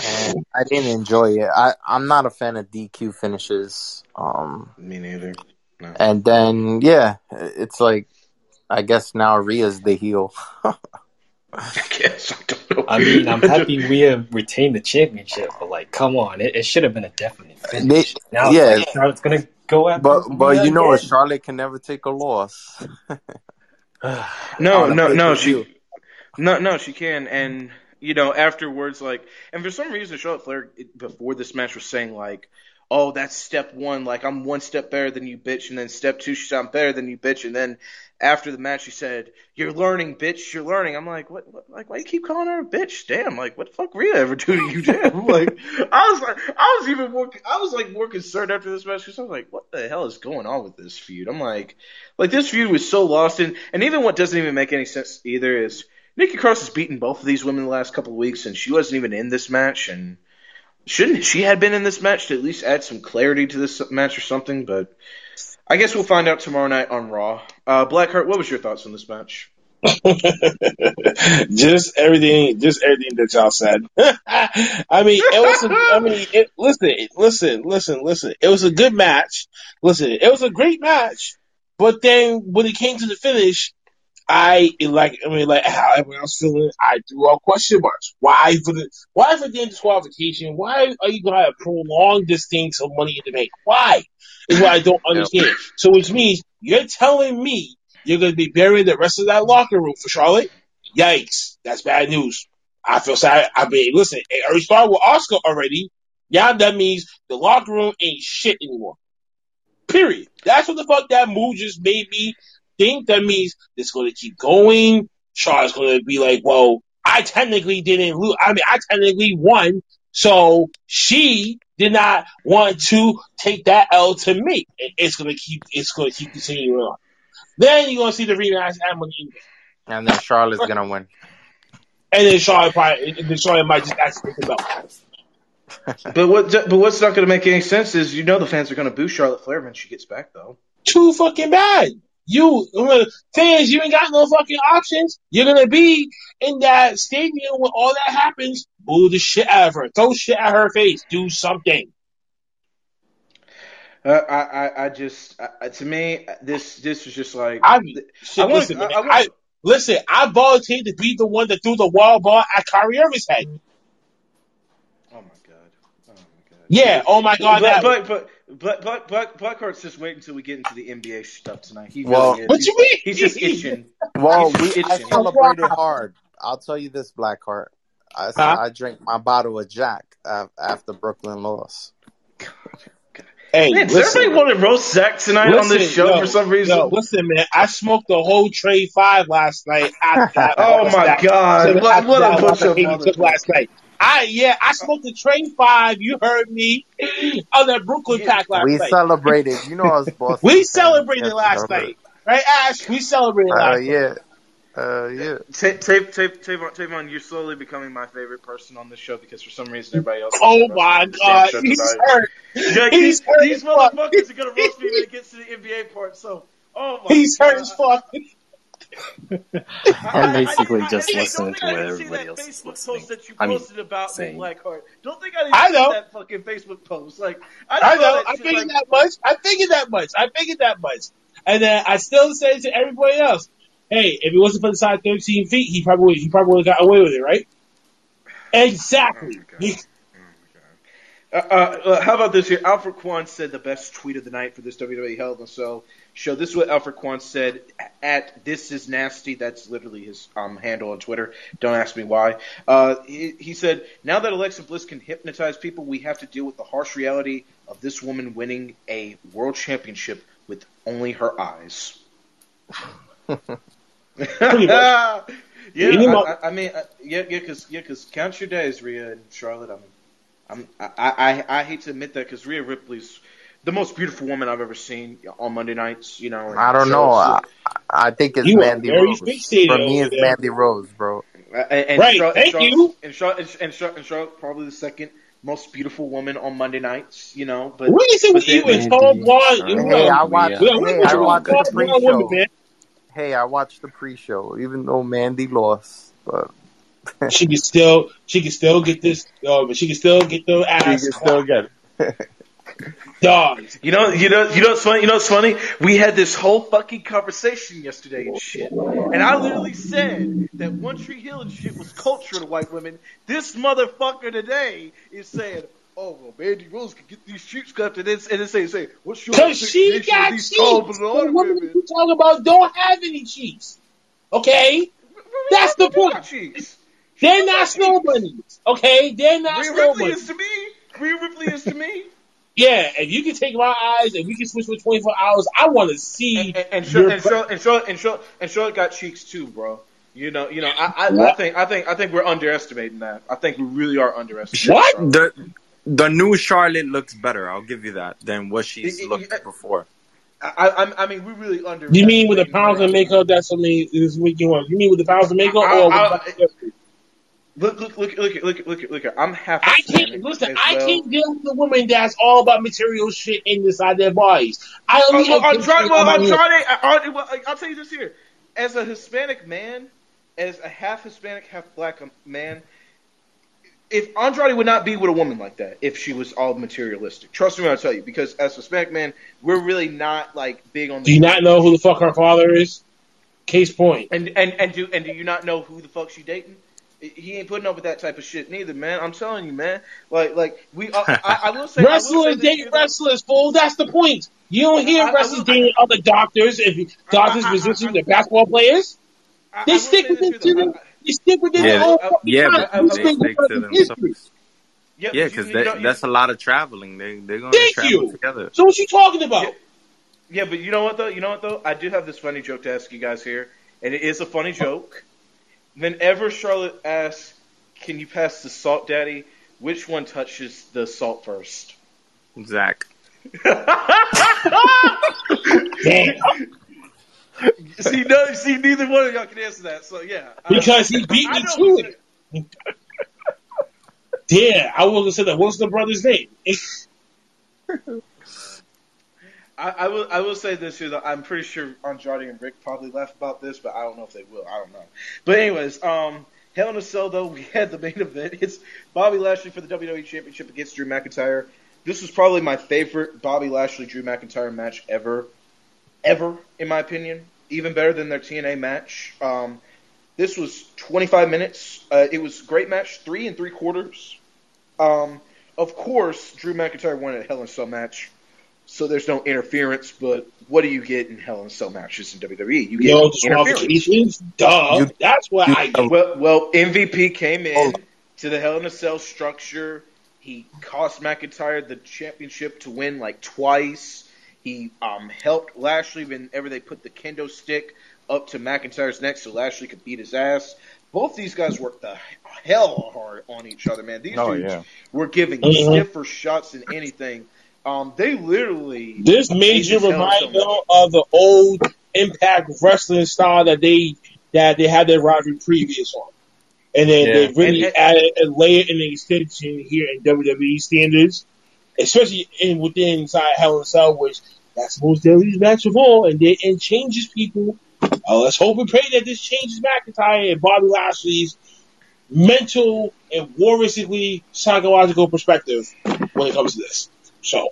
Um, I didn't enjoy it. I, I'm not a fan of DQ finishes. Um, Me neither. No. And then, yeah, it's like, I guess now Rhea's the heel. I guess. I don't know. I mean, I'm happy we have retained the championship, but like, come on, it, it should have been a definite finish. They, now, yeah, like, Charlotte's gonna go after. But but you know what? Charlotte can never take a loss. no, no, no. She no, no, she can, and you know afterwards, like, and for some reason, Charlotte Flair before this match was saying like, "Oh, that's step one. Like, I'm one step better than you, bitch," and then step two, she's I'm better than you, bitch, and then after the match, she said, "You're learning, bitch. You're learning." I'm like, "What? what like, why you keep calling her a bitch? Damn! Like, what the fuck Rhea ever do to you? Damn!" like, I was like, I was even more, I was like more concerned after this match because I was like, "What the hell is going on with this feud?" I'm like, like this feud was so lost in, and even what doesn't even make any sense either is Nikki Cross has beaten both of these women the last couple of weeks, and she wasn't even in this match, and shouldn't she had been in this match to at least add some clarity to this match or something, but. I guess we'll find out tomorrow night on Raw. Uh, Blackheart, what was your thoughts on this match? just everything, just everything that y'all said. I mean, it was. A, I mean, it, listen, listen, listen, listen. It was a good match. Listen, it was a great match. But then when it came to the finish, I like. I mean, like how everyone else feeling. I threw out question marks. Why for the? Why for the disqualification? Why are you gonna prolong this thing so money in the bank? Why? Is what I don't understand. So which means you're telling me you're going to be burying the rest of that locker room for Charlotte? Yikes. That's bad news. I feel sad. I mean, listen, it already started with Oscar already. Now that means the locker room ain't shit anymore. Period. That's what the fuck that move just made me think that means it's going to keep going. Charlotte's going to be like, well, I technically didn't lose. I mean, I technically won. So she did not want to take that L to me. It- It's going to keep, it's going to keep continuing on. Then you're going to see the rematch at Money in the Bank. And then Charlotte's gonna win. And then Charlotte probably, and then Charlotte might just actually take the belt. But what? But what's not going to make any sense is you know the fans are going to boo Charlotte Flair when she gets back, though. Too fucking bad. You, fans, you ain't got no fucking options. You're going to be in that stadium when all that happens. Boo the shit out of her. Throw shit at her face. Do something. Uh, I, I, I just, I, to me, this, this was just like, I, shit, I wanna- listen, man, I- I wanna- I, listen, I volunteered to be the one that threw the wall ball at Kyrie Irving's head. oh my god, oh my god. Yeah, oh my god, that, But, but, but, but, but, but, Blackheart's just wait until we get into the NBA stuff tonight. He Well- really. What He's- you mean? He's just itching. Well, He's we I celebrated hard. I'll tell you this, Blackheart. I Huh? I drank my bottle of Jack uh, after Brooklyn lost. hey, Man, does listen, everybody want to roast Zach tonight on this show yo, for some reason? yo, listen, man, I smoked the whole tray five last night. After that, oh my that- god, what, after what that a bunch of that he took last night. I yeah, I smoked the tray five. You heard me on that Brooklyn Yeah. pack last We night. We celebrated. You know us, Boston. We celebrated Yes, last brother. night, right, Ash? We celebrated Uh, last night. yeah. Uh, yeah. Ta- Ta- Ta- Tavon, Tavon, you're slowly becoming my favorite person on this show because for some reason everybody else. Oh my god, he's hurt. Yeah, He's these, hurt these as fuck. motherfuckers are gonna roast me when it gets to the NBA part. So, oh my He's god. hurt as fuck. I'm basically just don't listening to what everybody else is Facebook listening. post that you I mean, posted about saying. me, Blackheart. Don't think I didn't I see know. that fucking Facebook post. Like, I, I saw know. I shit, figured like, that much. I figured that much. I figured that much. And then I still say to everybody else, "Hey, if it wasn't for the size 13 feet, he probably he probably would have got away with it, right?" Exactly. Oh my God. Uh, uh, uh, how about this here? Alfred Kwan said the best tweet of the night for this WWE Hell in a Cell show. This is what Alfred Kwan said at This Is Nasty. That's literally his um, handle on Twitter. Don't ask me why. Uh, he, he said, "Now that Alexa Bliss can hypnotize people, we have to deal with the harsh reality of this woman winning a world championship with only her eyes." Yeah, I. I, I mean, uh, yeah, yeah, because yeah, because count your days, Rhea and Charlotte. I'm, I'm, I, I, I hate to admit that because Rhea Ripley's the most beautiful woman I've ever seen on Monday nights. You know, I don't so know. I, I think it's You Mandy Rose. For me, it's there. Mandy Rose, bro. and, and Right, Charlotte, thank Charlotte, you. And Charlotte, and Charlotte, and Charlotte, probably the second most beautiful woman on Monday nights. You know, but What do you say with you then- and tall Mandy, blonde? You Hey, I watched. Yeah. we don't- we Hey, I watched the blonde pre-show. women, man. Hey, I watched the pre-show, even though Mandy lost. But She can still, she can still get this. Uh, but she can still get the ass. She can still get it. dogs. You know, you know, you know what's funny? You know what's funny? We had this whole fucking conversation yesterday and shit, and I literally said that One Tree Hill and shit was culture to white women. This motherfucker today is saying, "Oh, well, Mandy Rose can get these cheeks cut," and then and then say, "Say, what's your Cause she got cheeks. The women women?" you talking about don't have any cheeks. Okay? That's the point. Cheeks. They're not snow bunnies. Okay? They're not Rhea snow Ripley bunnies. is to me. Rhea Ripley is to me. Yeah, if you can take my eyes and we can switch for 24 hours, I want to see And, and, and, your Charlotte, and, Charlotte, and, Charlotte, and, Charlotte, and Charlotte got cheeks too, bro. You know, you know. I, I, I think, I think, I think we're underestimating that. I think we really are underestimating. What? Charlotte. The the new Charlotte looks better. I'll give you that than what she's It- it- looked it- before. I, I, I mean, we really under. You mean with the pounds of makeup? That's what me is what you want. You mean with the pounds of makeup or I- with I- the- Look, look, look, look, look, look, look, look. I'm half. I can't listen. I well. can't deal with the women that's all about material shit inside their bodies. I Oh, only oh, oh, oh, uh, well, have I'm trying. Well, I'm trying. I- I- well, I'll tell you this here. As a Hispanic man, as a half Hispanic, half black um, man, if Andrade would not be with a woman like that if she was all materialistic. Trust me when I tell you, because as a Hispanic man, we're really not like big on. The Do you not know who the fuck her father is? Case point. And and and do and do you not know who the fuck she dating? He ain't putting up with that type of shit neither, man. I'm telling you, man. Like like we. Uh, I, I will say. I will say Wrestlers date wrestlers, fool. That's the point. You don't hear I- I wrestlers will- dating other doctors, if doctors, I- I- musicians, I- and basketball players. I- I They will stick say with it to though. them. They stick with their Yeah, own I- fucking Yeah, content. I- I- You but they with stick to fucking history. Yeah, Yeah, because you- you that's a lot of traveling. They they're gonna Thank travel you. together. So what you talking about? Yeah. Yeah, but you know what though? You know what though? I do have this funny joke to ask you guys here, and it is a funny joke. Whenever Charlotte asks, "Can you pass the salt, Daddy?" Which one touches the salt first? Zach. Damn. see, no, see, neither one of y'all can answer that. So yeah, I- Because he beat I me know to it. Yeah, I was gonna say that. What's the brother's name? I, I will. I will say this here though. I'm pretty sure Andrade and Rick probably laugh about this, but I don't know if they will. I don't know. But anyways, um, Hell in a Cell though we had the main event. It's Bobby Lashley for the WWE Championship against Drew McIntyre. This was probably my favorite Bobby Lashley Drew McIntyre match ever, ever in my opinion. Even better than their TNA match. Um, this was 25 minutes. Uh, it was a great match, three and three quarters. Um, of course, Drew McIntyre won a Hell in a Cell match so there's no interference. But what do you get in Hell in a Cell matches in WWE? You get No interference. disqualifications. Duh. You- That's what you- I get. Well, well, MVP came in Oh. to the Hell in a Cell structure. He cost McIntyre the championship to win like twice. He um, helped Lashley whenever they put the kendo stick up to McIntyre's neck so Lashley could beat his ass. Both these guys worked the hell hard on each other, man. These Oh, dudes yeah. were giving Mhm. stiffer shots than anything. Um, they literally This made made you this Hell in a remind them of the old Impact wrestling style that they that they had their rivalry previous on, and then Yeah. they really And- and- added a layer and an extension here in WWE standards, especially in within inside Hell in a Cell, which that's the most deadly match of all, and they and changes people. Uh, let's hope and pray that this changes McIntyre and Bobby Lashley's mental and warristically psychological perspective when it comes to this. So.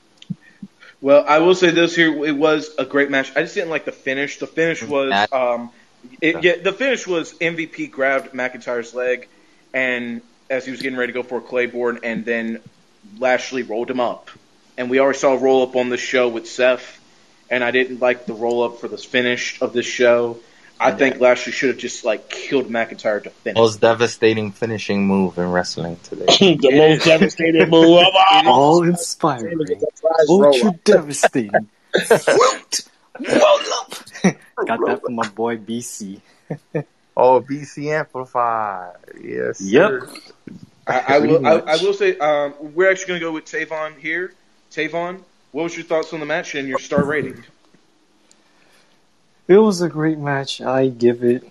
Well, I will say this here: it was a great match. I just didn't like the finish. The finish was, um, it, yeah, the finish was MVP grabbed McIntyre's leg, and as he was getting ready to go for a Claymore, and then Lashley rolled him up, and we already saw a roll up on the show with Seth, and I didn't like the roll up for this finish of this show. I think Lashley should have just like killed McIntyre to finish. Most devastating finishing move in wrestling today. the most devastating move of all. All inspiring. Ultra devastating. Woot! Roll! Got that from my boy BC. Oh, BC Amplified. Yes. Yep. I, I will. I, I will say um, we're actually going to go with Tavon here. Tavon, what was your thoughts on the match and your star rating? It was a great match. I give it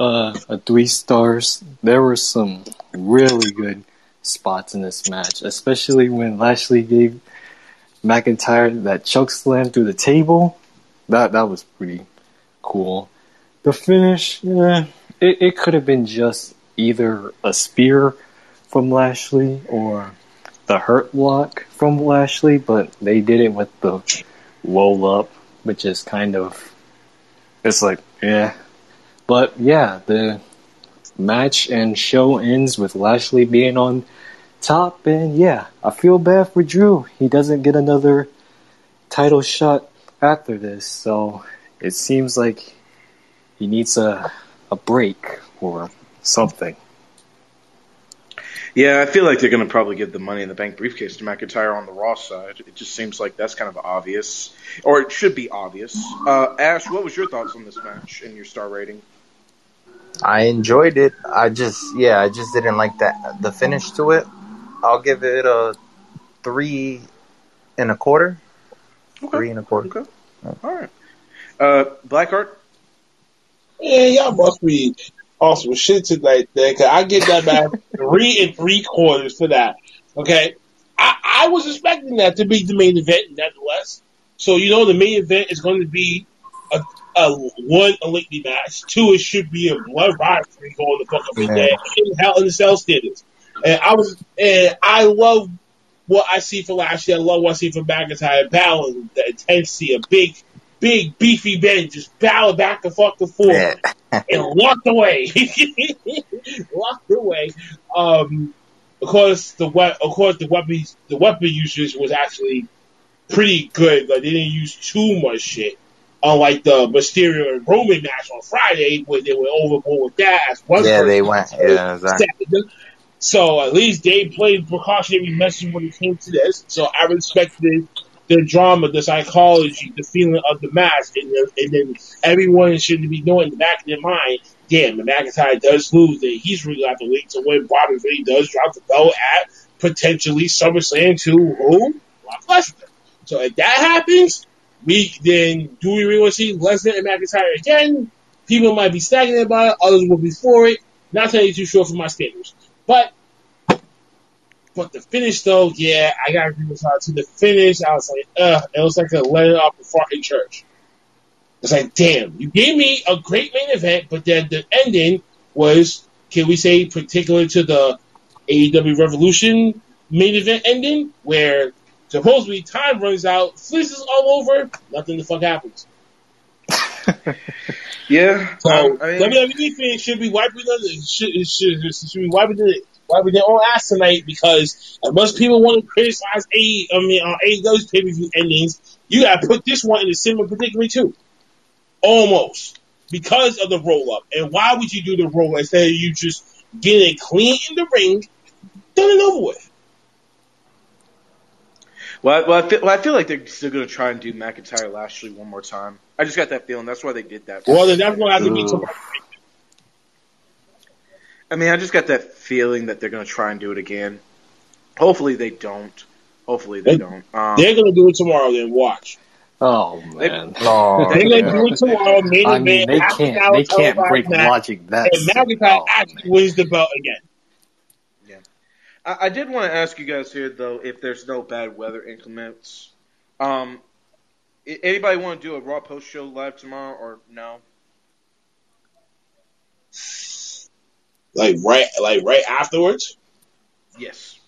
uh, a three stars. There were some really good spots in this match, especially when Lashley gave McIntyre that choke slam through the table. That that was pretty cool. The finish, yeah, it, it could have been just either a spear from Lashley or the Hurt Lock from Lashley, but they did it with the roll up, which is kind of it's like, yeah. But yeah, the match and show ends with Lashley being on top, and yeah, I feel bad for Drew. He doesn't get another title shot after this, so it seems like he needs a a break or something. Yeah, I feel like they're going to probably give the Money in the Bank briefcase to McIntyre on the Raw side. It just seems like that's kind of obvious, or it should be obvious. Uh, Ash, what was your thoughts on this match and your star rating? I enjoyed it. I just, yeah, I just didn't like that the finish to it. I'll give it a three and a quarter. Three and a quarter. Okay. All right. Uh, Blackheart. Yeah, y'all must be awesome shit tonight, then, 'cause I get that back three and three quarters for that. Okay, I, I was expecting that to be the main event, nonetheless. So you know, the main event is going to be a, a one a lengthy match. Two, it should be a blood rivalry going the fuck up in there in Hell in the Cell standards. And I was, and I love what I see for Lashley. I love what I see for McIntyre Balance, the intensity, a big, big beefy Ben just battle back and fuck and forth Yeah. and walked away. walked away. Um, of course, the we- of course the weapons the weapon usage was actually pretty good. Like they didn't use too much shit. Unlike the Mysterio and Roman match on Friday, where they were overboard with that. As one Yeah, person they went. Yeah, exactly. So at least they played precautionary measures when it came to this. So I respected the drama, the psychology, the feeling of the match, and, then- and then everyone should be knowing in the back of their mind, damn, the McIntyre does lose, then he's really got to wait to win. Bobby really does drop the belt at potentially SummerSlam to who? Brock Lesnar. So if that happens, we then do we really want to see Lesnar and McIntyre again? People might be stagnant about it, others will be for it. Not you too short for my standards. But but the finish though, yeah, I gotta agree with her. To the finish, I was like, ugh, it was like a let it off before in church. It's like, damn, you gave me a great main event, but then the ending was, can we say, particular to the AEW Revolution main event ending, where supposedly time runs out, Fleece is all over, nothing the fuck happens. Yeah. So um, I mean, WWE fans should be wiping the should, should, should be wiping the wiping their own ass tonight because as much as people want to criticize A I mean uh, AEW's pay per view endings, you gotta put this one in a similar predicament too. Almost. Because of the roll up. And why would you do the roll instead of you just getting clean in the ring, done and over with? well, I, well, I feel, well, I feel like they're still going to try and do McIntyre Lashley one more time. I just got that feeling. That's why they did that. Well then that's gonna have to be tomorrow. I mean, I just got that feeling that they're going to try and do it again. Hopefully they don't. Hopefully they They- don't. Um, They're gonna do it tomorrow then watch. Oh man. No, They're gonna do it tomorrow, main I event, mean, they can't. They can't break match, logic. That and McIntyre oh, actually man. wins the belt again. I, I did want to ask you guys here, though, if there's no bad weather increments. Um, anybody want to do a Raw post show live tomorrow or no? Like right, like right afterwards. Yes.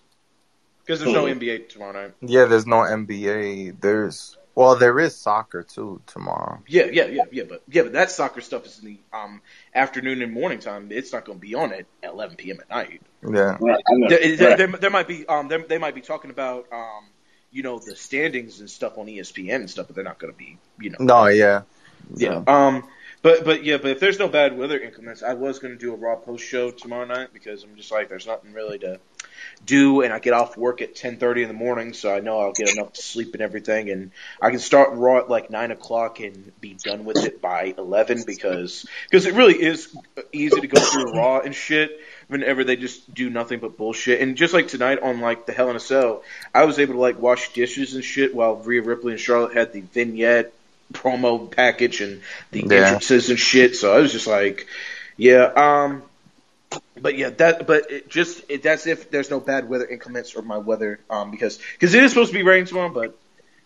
Because there's no Hmm. NBA tomorrow night. yeah. There's no NBA. There's well, there is soccer too tomorrow. Yeah, yeah, yeah, yeah, but yeah, but that soccer stuff is in the um afternoon and morning time. It's not going to be on at 11 p.m. at night. Yeah, Right, I know. There, there, there, there might be um there, they might be talking about um you know the standings and stuff on ESPN and stuff, but they're not going to be you know no, yeah, Yeah. Um. But but yeah. But if there's no bad weather increments, I was going to do a raw post show tomorrow night because I'm just like there's nothing really to do, and I get off work at 10:30 in the morning, so I know I'll get enough to sleep and everything, and I can start raw at like nine o'clock and be done with it by 11 because because it really is easy to go through raw and shit whenever they just do nothing but bullshit. And just like tonight on like the Hell in a Cell, I was able to like wash dishes and shit while Rhea Ripley and Charlotte had the vignette promo package and the Yeah. entrances and shit. So I was just like, yeah, um, but yeah, that, but it just, it, that's if there's no bad weather increments or my weather, um, because, because it is supposed to be raining tomorrow, but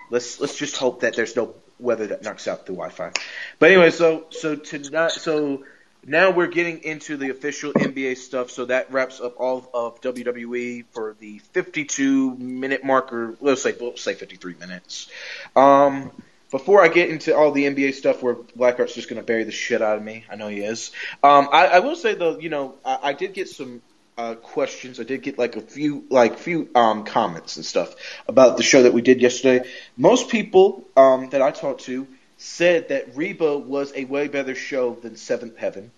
let's, let's just hope that there's no weather that knocks out the Wi-Fi. But anyway, so, so tonight, so now we're getting into the official NBA stuff, so that wraps up all of WWE for the 52 minute marker. Let's say, let's say 53 minutes. Um, before I get into all the NBA stuff where Blackheart's just going to bury the shit out of me, I know he is. Um, I, I will say though, you know, I, I did get some uh, questions. I did get like a few, like few um, comments and stuff about the show that we did yesterday. Most people um, that I talked to said that Reba was a way better show than Seventh Heaven.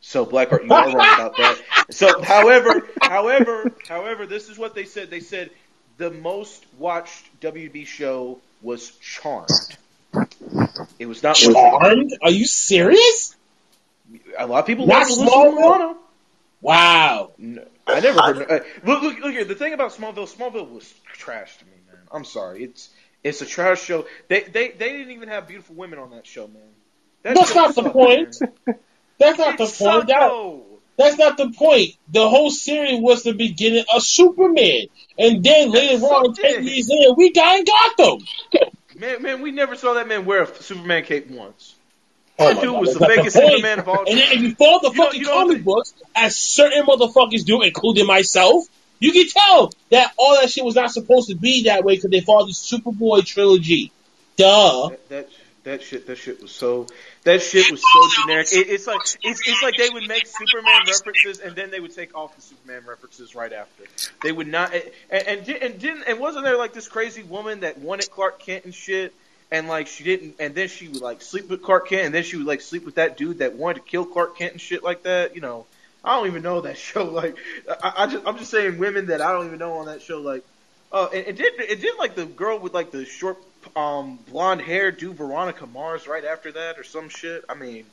So Blackheart, you are wrong about that. So, however, however, however, this is what they said. They said the most watched WB show was Charmed. It was not Charmed? Are you serious? A lot of people Not love Smallville? Wow. No, I never heard. Uh, look, look, look here. The thing about Smallville, Smallville was trash to me, man. I'm sorry. It's it's a trash show. They they they didn't even have beautiful women on that show, man. That That's not the sucked, point. man. That's not It the sucked, point. That, though. That's not the point. The whole series was the beginning of Superman. And then later on, 10 years later, we got in Gotham. Man, man, we never saw that man wear a Superman cape once. Oh That dude God, was the fakest point. Superman of all time. And then if you follow the You fucking comic what books, as certain motherfuckers do, including myself, you can tell that all that shit was not supposed to be that way because they followed the Superboy trilogy. Duh. That, that that shit that shit was so that shit was so generic. It, it's like it's it's like they would make Superman references and then they would take off the Superman references right after. They would not and and, and didn't and wasn't there like this crazy woman that wanted Clark Kent and shit and like she didn't and then she would like sleep with Clark Kent and then she would like sleep with that dude that wanted to kill Clark Kent and shit like that. You know, I don't even know that show. Like I, I just I'm just saying women that I don't even know on that show. Like Oh, it, it did. It did like the girl with like the short, um, blonde hair do Veronica Mars right after that or some shit. I mean,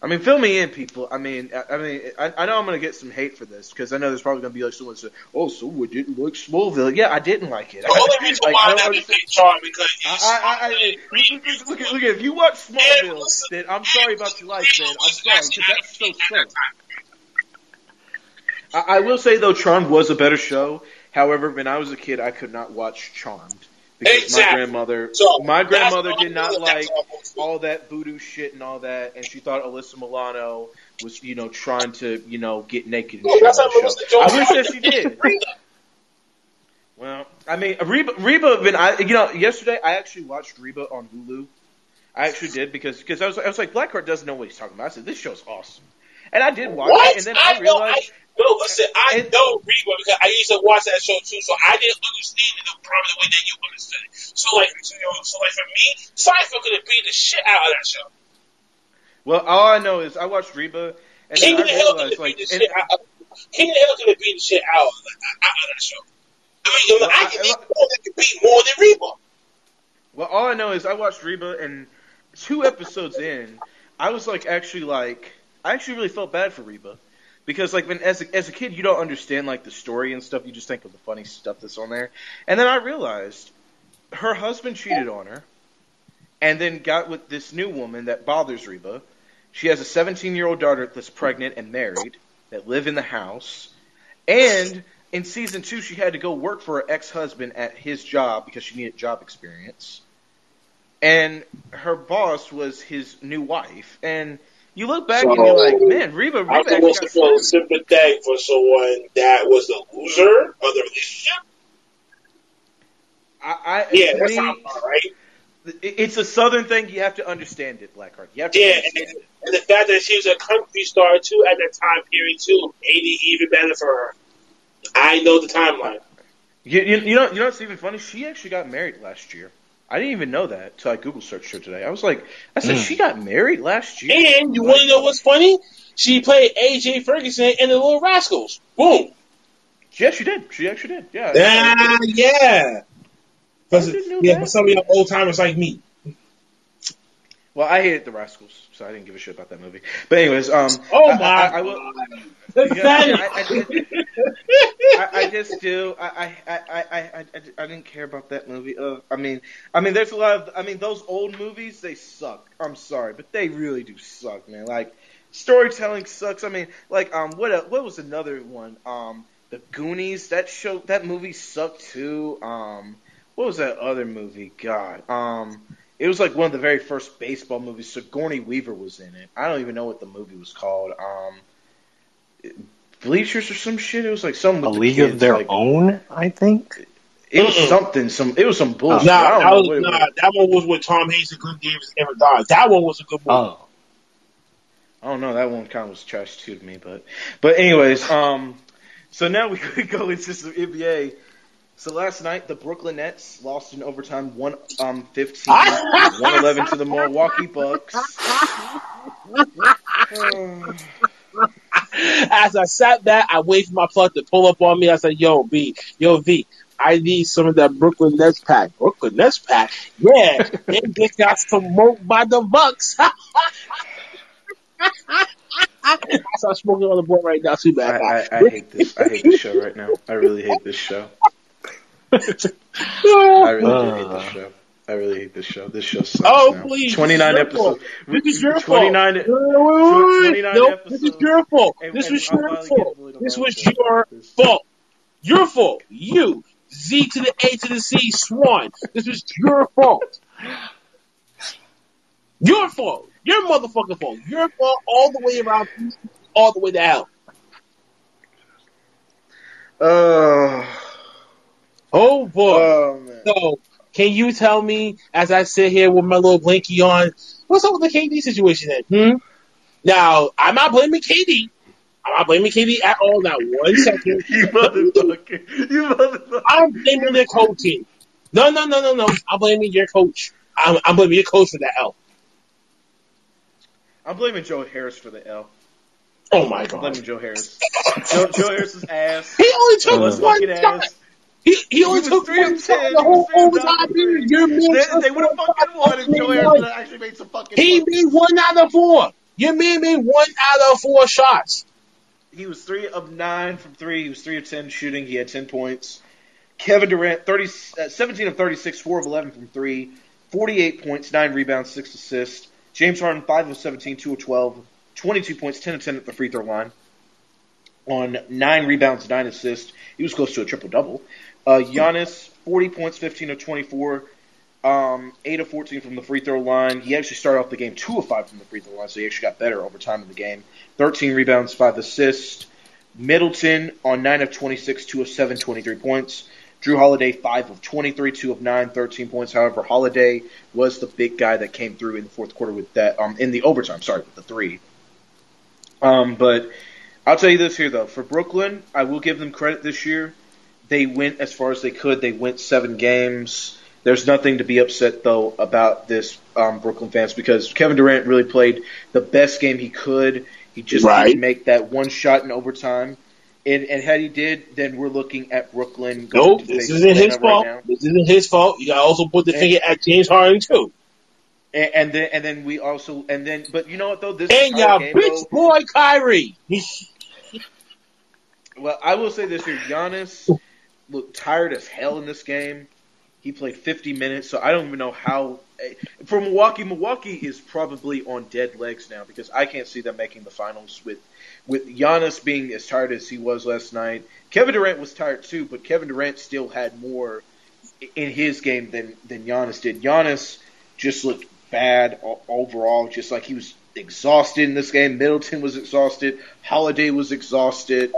I mean, fill me in, people. I mean, I, I mean, I, I know I'm gonna get some hate for this because I know there's probably gonna be like someone say, "Oh, so we didn't like Smallville." Yeah, I didn't like it. The only reason Like, why that became charm because I, I, I, look at, look at, if you watch Smallville, then I'm sorry about your life, man. I'm sorry, because that's so. I, I will say though, Charmed was a better show. However, when I was a kid, I could not watch Charmed because my Exactly. grandmother, So, my grandmother did not like all I'm saying. all that voodoo shit and all that, and she thought Alyssa Milano was, you know, trying to, you know, get naked and No, that's on Melissa show. I wish that she did. Well, I mean, Reba, Reba, been I, you know, yesterday I actually watched Reba on Hulu. I actually did because because I was I was like Blackheart doesn't know what he's talking about. I said this show's awesome, and I did watch What? it, and then I, I, know. I, realized no, listen. I And- know Reba because I used to watch that show too, so I didn't understand it the probably the way that you understood it. So like, you know, so like for me, Seinfeld could have beat the shit out of that show. well, all I know is I watched Reba, and King of the Hill could have beat the shit out. Of, King of the Hill could have beat the shit out, of- out of that show. I mean, Well, I I- can beat more can beat more than Reba. well, all I know is I watched Reba, and two episodes in, I was like actually like I actually really felt bad for Reba. Because like when as a, as a kid you don't understand like the story and stuff you just think of the funny stuff that's on there and then I realized her husband cheated on her and then got with this new woman that bothers Reba. She has a 17 year old daughter that's pregnant and married that live in the house. And in season two, she had to go work for her ex husband at his job because she needed job experience. And her boss was his new wife. And you look back and you're like, man, Reba, I Reba to got feel sympathetic for someone that was the loser of the relationship. I, I, Yeah, that's how right. it's a southern thing. You have to understand it, Blackheart. You have to Yeah, and, and the fact that she was a country star too at that time period too made it even better for her. I know the timeline. You, you, you know, you know what's even funny? She actually got married last year. I didn't even know that until I Google searched her today. I was like, I said, Mm. she got married last year? And you want to know what's funny? She played AJ Ferguson in the Little Rascals. Boom. Yeah, she did. She actually did. Yeah. Ah, yeah. For, I didn't know yeah, that. for some of y'all old timers like me. Well, I hated the Rascals, so I didn't give a shit about that movie. But anyways, um, Oh my I, I, will. I, did, I, I just do. I, I, I, I, I, I didn't care about that movie. Uh, I mean, I mean, there's a lot of. I mean, those old movies they suck. I'm sorry, but they really do suck, man. Like storytelling sucks. I mean, like um, what what was another one? Um, the Goonies. That show. That movie sucked too. Um, what was that other movie? God. Um. It was like one of the very first baseball movies. Sigourney Weaver was in it. I don't even know what the movie was called. Um, Bleachers or some shit. It was like some with A the League kids, of Their like, Own, I think. It was Mm-mm. something. Some. It was some bullshit. Nah, I don't that know was, what nah, was. that one was with Tom Hanks and Glenn Davis and Evan Dodd. That one was a good one. Oh, I don't know. That one kind of was trash too to me, but but anyways, um, so now we could go into some NBA. So last night the Brooklyn Nets lost in overtime, one um 15, 111 to the Milwaukee Bucks. As I sat back, I waited for my plug to pull up on me. I said, "Yo, B, yo, V, I need some of that Brooklyn Nets pack. Brooklyn Nets pack, yeah. they just got smoked by the Bucks. I start smoking on the board right now. Too I, bad. I, I hate this. I hate this show right now. I really hate this show. I really do hate this show. I really hate this show. This show sucks. Oh, now. please, 29 this is your episodes. This is your fault. 29 Wait, wait, wait, 29 Nope, this is your fault. And- This and was your fault. This was your This- fault. Your fault. You. Z to the A to the C, Swan. This was your fault. Your fault. Your motherfucking fault. Your fault all the way around, all the way to hell. Oh, Oh boy. oh man. So, can you tell me, as I sit here with my little blinky on, what's up with the KD situation then? Hmm? Now, I'm not blaming KD. I'm not blaming KD at all. Not one second. You motherfucker. You motherfucker. I'm blaming their coaching. No, no, no, no, no. I'm blaming your coach. I'm, I'm blaming your coach for that L. I'm blaming Joe Harris for the L. Oh my god! I'm god. blaming Joe Harris. Joe, Joe Harris's ass. He only took one fucking shot. ass. He, he only was took three of 10. the He whole was three of nine overtime period. Your man they, they would have fucking won if Joe made Harris one. actually made some fucking He plays. made one out of four. Your man made one out of four shots. He was three of nine from three. He was three of ten shooting. He had ten points. Kevin Durant, 30, uh, 17 of 36, 4 of 11 from three, 48 points, 9 rebounds, 6 assists. James Harden, 5 of 17, 2 of 12, 22 points, 10 of 10 at the free throw line. On 9 rebounds, 9 assists. He was close to a triple double. Uh, Giannis, 40 points, 15 of 24, um, 8 of 14 from the free throw line. He actually started off the game 2 of 5 from the free throw line, so he actually got better over time in the game. 13 rebounds, 5 assists. Middleton on 9 of 26, 2 of 7, 23 points. Jrue Holiday, 5 of 23, 2 of 9, 13 points. However, Holiday was the big guy that came through in the fourth quarter with that, um, in the overtime, sorry, with the three. Um, but I'll tell you this here, though. For Brooklyn, I will give them credit this year. They went as far as they could. They went seven games. There's nothing to be upset, though, about this, um, Brooklyn fans, because Kevin Durant really played the best game he could. He just Right. didn't make that one shot in overtime. And, and had he did, then we're looking at Brooklyn. going Nope, this isn't his fault. Right. This isn't his fault. You gotta also put the And- finger at James Harden too. And, and then and then we also and then but you know what though this And y'all game, bitch though, boy Kyrie. well I will say this here Giannis looked tired as hell in this game. He played 50 minutes, so I don't even know how. eh, For Milwaukee, Milwaukee is probably on dead legs now because I can't see them making the finals with with Giannis being as tired as he was last night. Kevin Durant was tired too, but Kevin Durant still had more in his game than than Giannis did. Giannis just looked bad overall, just like he was exhausted in this game. Middleton was exhausted. Holiday was exhausted.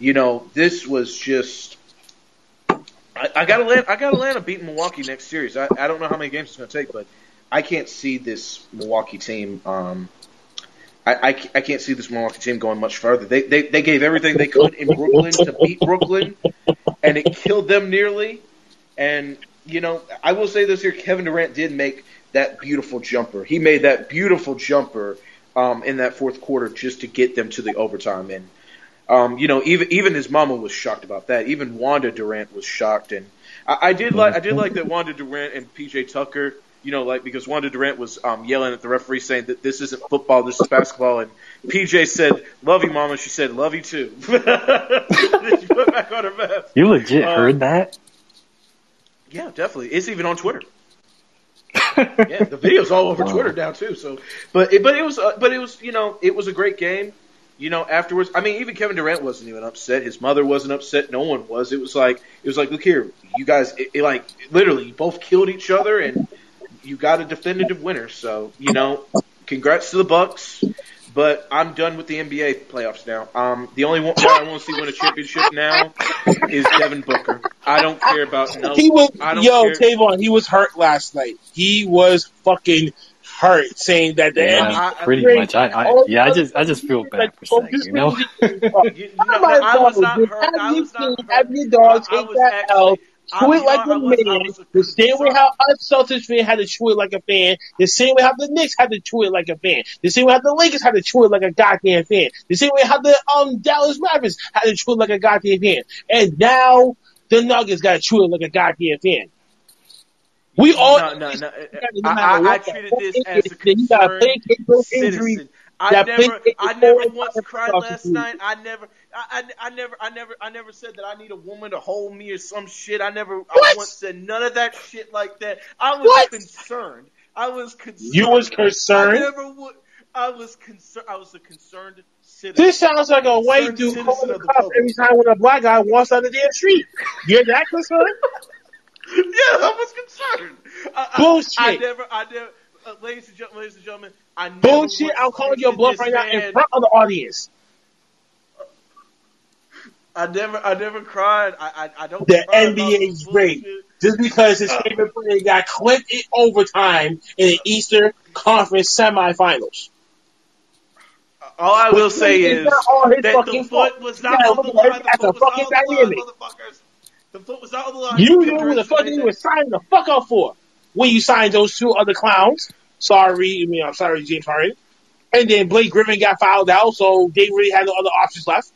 You know, this was just. I, I got Atlanta. I got Atlanta beating Milwaukee next series. I, I don't know how many games it's going to take, but I can't see this Milwaukee team. Um, I, I, I can't see this Milwaukee team going much further. They, they they gave everything they could in Brooklyn to beat Brooklyn, and it killed them nearly. And you know, I will say this here: Kevin Durant did make that beautiful jumper. He made that beautiful jumper um, in that fourth quarter just to get them to the overtime. And um, you know, even even his mama was shocked about that. Even Wanda Durant was shocked. And I, I did like I did like that Wanda Durant and PJ Tucker. You know, like because Wanda Durant was um, yelling at the referee saying that this isn't football, this is basketball, and PJ said, "Love you, mama." She said, "Love you too." she put back on her vest. You legit Uh, heard that? Yeah, definitely. It's even on Twitter. yeah, the video's all over Wow. Twitter now too. So, but it, but it was uh, but it was you know it was a great game. You know, afterwards, I mean, even Kevin Durant wasn't even upset. His mother wasn't upset. No one was. It was like it was like, look here, you guys, it, it like literally, you both killed each other, and you got a definitive winner. So, you know, congrats to the Bucks. But I'm done with the NBA playoffs now. Um, the only one I want to see win a championship now is Devin Booker. I don't care about no. He was I don't yo care. Tavon. He was hurt last night. He was fucking hurt, saying that the Yeah, NBA. I- I- pretty great. much. I, I yeah, I just I just feel bad for Oh, you know. really- You, no, no, I was not hurt. I was not hurt. Have dog I- I take that actually- L. I Chew it like not- I a was- I man. The same way how us Celtics fan had to chew it like a fan. The same way how the Knicks had to chew it like a fan. The same way how the Lakers had to chew it like a goddamn fan. The same way how the um Dallas Mavericks had to chew it like a goddamn fan. And now the Nuggets got to chew it like a goddamn fan. We all no, no, no. I, I, I treated this as a injury, you gotta play concerned kick those injuries. citizen. I never, I never once cried last night. I never, I, I, never, I never, I never said that I need a woman to hold me or some shit. I never, I once said none of that shit like that. I was What? concerned. I was concerned. You was concerned? I never would. I was concerned. I was a concerned citizen. This sounds like a white dude calling the cops every time when a black guy walks down the damn street. You're that concerned? yeah, I was concerned. Bullshit. I, never, I never, uh, ladies and gentlemen, ladies and gentlemen, I never Bullshit. I'm calling your bluff right now in front of the audience. I never, I never cried. I, I, I don't. The NBA is great. Just because his favorite player got clipped in overtime in the Eastern Conference semifinals. All I will say is not all his that the foot was not on the line. The a foot was not fucking on the line, dynamic. motherfuckers. The foot was not on the line. You knew who the fuck you were signing the fuck up for when you signed those two other clowns. Sorry, I mean, I'm sorry, James Harden. And then Blake Griffin got fouled out, so they really had no other options left.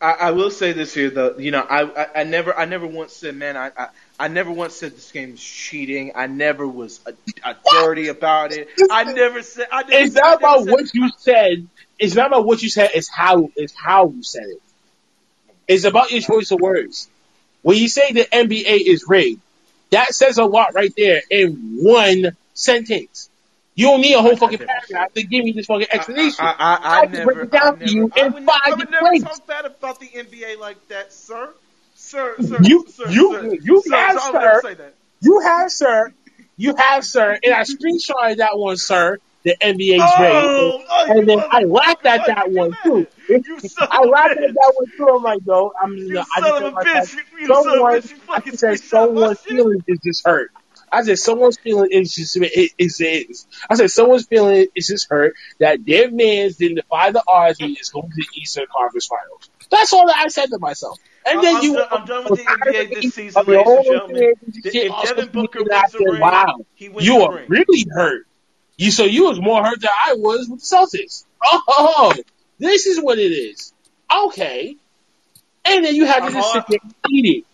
I, I will say this here though, you know, I, I, I never I never once said, man, I, I I never once said this game is cheating. I never was a, a dirty about it. I never said. I never, It's not I about said- what you said. It's not about what you said. It's how it's how you said it. It's about your choice of words. When you say the NBA is rigged, that says a lot right there in one sentence. You don't need a whole I fucking never paragraph to give me this fucking explanation. I, I, I, I I can never, break it down I to you I in would, five I would never talk bad about the NBA like that, sir. Sir, sir, You- sir, you- sir, you sir, have, I sir. say that. You have, sir. You have, sir. And I screenshotted that one, sir. The NBA's Oh, oh, And then I laughed at that one too. that? You son I laughed at that one too. I'm like, no, I'm You no, I just of a said bitch. You, you son of a someone, bitch. I just said someone's shit. feelings is just hurt. I said someone's feeling is just is, is, is I said someone's feeling is just hurt that their man's didn't defy the odds and is going to the Eastern Conference Finals. That's all that I said to myself. And then I'm, you, done, I'm done with the NBA this season, ladies and gentlemen. If Devin Booker wins the ring, wow, you are really hurt. You so you was more hurt than I was with the Celtics. Oh, this is what it is. Okay, and then you have to I'm just sit uh-huh. there and eat it.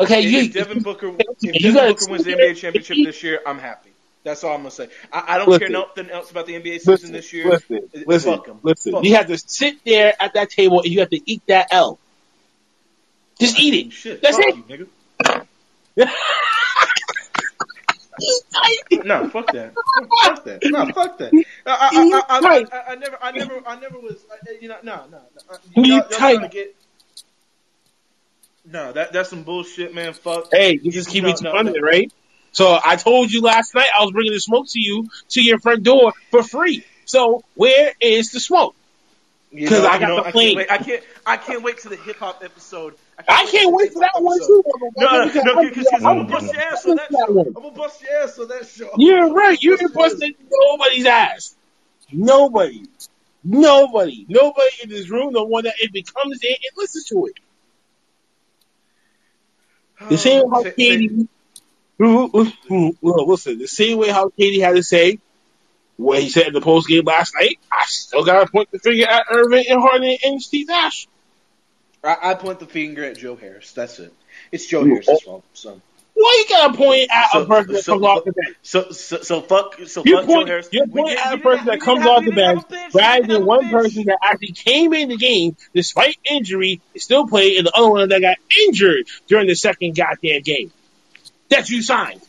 Okay, If, you if Devin Booker, if Devin Booker wins the NBA championship this year, I'm happy. That's all I'm gonna say. I, I don't Listen. care nothing else about the NBA season listen, this year. listen, listen, fuck 'em. listen. Fuck You have to sit there at that table and you have to eat that L. Just eat it. Shit, That's it. you, nigga. No, fuck that. Fuck that. No, fuck that. I, I, I, I, never, I never, I never was. I, you know, no, no. no. You Y'all, y'all tight. get. No, that that's some bullshit, man. Fuck. Hey, you just keep No, it no, under, no. right? So I told you last night I was bringing the smoke to you to your front door for free. So where is the smoke? You 'Cause know, I you got the I plane. I can't. I can't wait to the hip hop episode. I can't wait for that one too. No, no, no, because I'm I'm gonna bust your ass on that show. I'm gonna bust your ass on that show. You're right. You Bust didn't your ass. bust nobody's ass. Nobody. Nobody. Nobody in this room, the one that it becomes there and listens to it. The oh, same how KD, listen, the same way how KD had to say what he said in the post game last night, I still got to point the finger at Irving and Harden and Steve Nash. I, I point the finger at Joe Harris. That's it. It's Joe You- Harris's oh. fault. So, Why you got to point at So- a person that so- comes off the bench? so, so, so fuck. So You fuck point, Joe Harris. you We point didn't- at a person didn't that comes we off the have- we didn't bench have a bench. Rather than one bench. person that actually came in the game despite injury, still played, and the other one that got injured during the second goddamn game that you signed.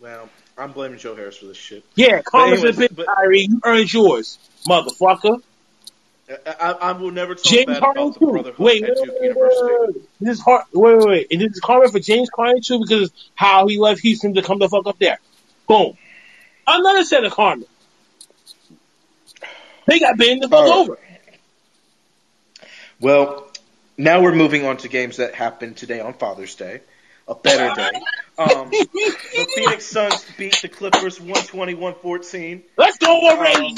Well, I'm blaming Joe Harris for this shit. Yeah, karma's anyways, a bit, but- Kyrie. You earned yours, motherfucker. I, I, will never talk James bad Harden about the too. brotherhood Wait, at Duke wait, University. This is hard. Wait, wait, wait. And this is karma for James Harden too because how he left Houston to come the fuck up there. Boom. Another set of karma. They got banned the fuck right. over. Well, now we're moving on to games that happened today on Father's Day, a better day. Um, the Phoenix Suns beat the Clippers 120-114. Let's go already. Um,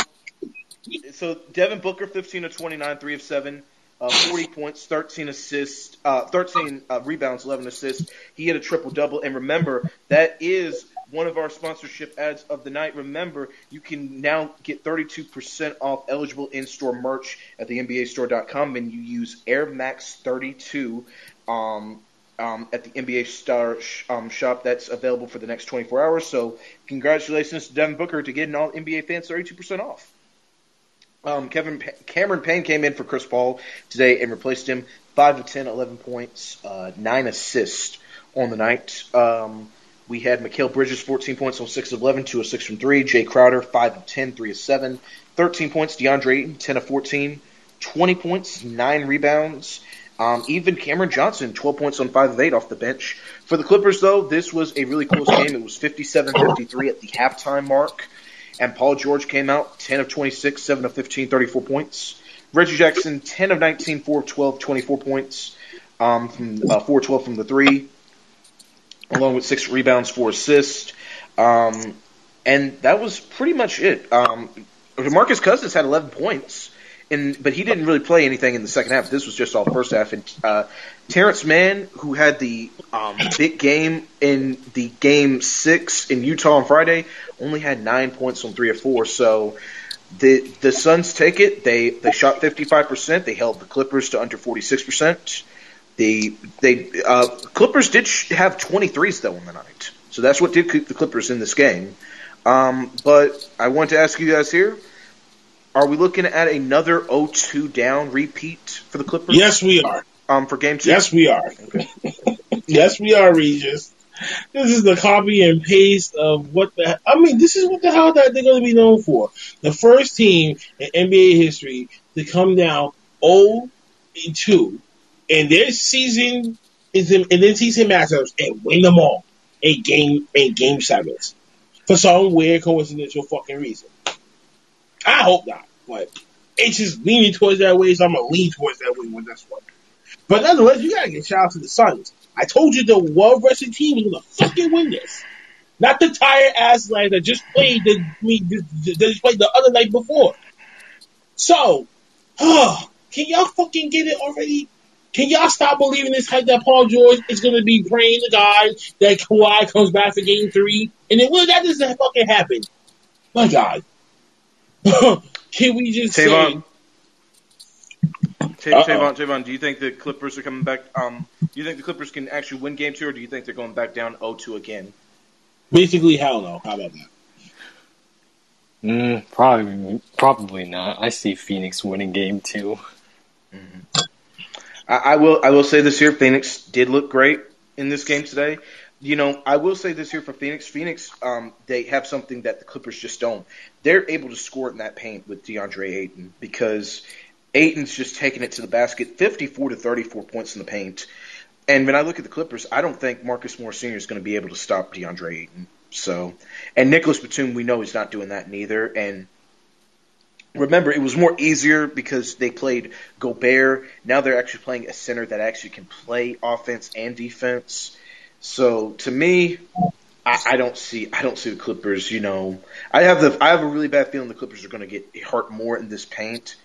so Devin Booker, 15 of 29, 3 of 7, uh, 40 points, 13 assists, uh, 13 uh, rebounds, 11 assists. He had a triple double. And remember, that is one of our sponsorship ads of the night. Remember, you can now get 32% off eligible in-store merch at the NBAstore.com when you use Air Max 32. Um, um, at the NBA Star sh- um, shop that's available for the next 24 hours. So, congratulations to Devin Booker to getting all NBA fans 32% off. Um, Kevin Pa- Cameron Payne came in for Chris Paul today and replaced him. Five of 10, 11 points, uh, nine assists on the night. Um, we had Mikal Bridges, 14 points on 6 of 11, 2 of 6 from 3. Jae Crowder, 5 of 10, 3 of 7. 13 points. DeAndre Ayton, 10 of 14. 20 points, 9 rebounds. Um, even Cameron Johnson, 12 points on 5 of 8 off the bench. For the Clippers, though, this was a really close game. It was 57-53 at the halftime mark. And Paul George came out 10 of 26, 7 of 15, 34 points. Reggie Jackson, 10 of 19, 4 of 12, 24 points. Um, from, uh, 4 of 12 from the three, along with 6 rebounds, 4 assists. Um, and that was pretty much it. Um, Marcus Cousins had 11 points, but he didn't really play anything in the second half. This was just all first half. And uh, Terance Mann, who had the um, big game in the game six in Utah on Friday, only had nine points on three of four. So the the Suns take it. They they shot 55%. They held the Clippers to under 46%. The they uh, Clippers did have 23s though in the night, so that's what did keep the Clippers in this game. Um, but I want to ask you guys here: Are we looking at another 0-2 down repeat for the Clippers? Yes, we are. Um, for game two. Yes, we are. yes, we are, Regis. This is the copy and paste of what the. I mean, this is what the hell that they're going to be known for. The first team in NBA history to come down 0 2 in their season is in, in their season matchups and win them all in game in game sevens for some weird coincidental fucking reason. I hope not, but it's just leaning towards that way, so I'm gonna lean towards that way with this one. But nonetheless, you gotta get shout out to the Suns. I told you the well rested team was gonna fucking win this. Not the tired ass like that just played the me that just played the other night before. So, oh, can y'all fucking get it already? Can y'all stop believing this hype that Paul George is gonna be praying to God that Kawhi comes back for game three? And then when that doesn't fucking happen. My God. can we just Tavon. say Ta- Tavon, Tavon, do you think the Clippers are coming back? Um, do you think the Clippers can actually win game two, or do you think they're going back down 0-2 again? basically hell no? How about that? Mm, probably, probably not. I see Phoenix winning game two. I, I will. I will say this here: Phoenix did look great in this game today. You know, I will say this here for Phoenix. Phoenix, um, they have something that the Clippers just don't. They're able to score in that paint with DeAndre Ayton because Ayton's just taking it to the basket, fifty-four to thirty-four points in the paint. And when I look at the Clippers, I don't think Marcus Morris Sr. is going to be able to stop DeAndre Ayton. So, and Nicholas Batum, we know he's not doing that neither. And remember, it was more easier because they played Gobert. Now they're actually playing a center that actually can play offense and defense. So to me, I, I don't see I don't see the Clippers. You know, I have the I have a really bad feeling the Clippers are going to get hurt more in this paint.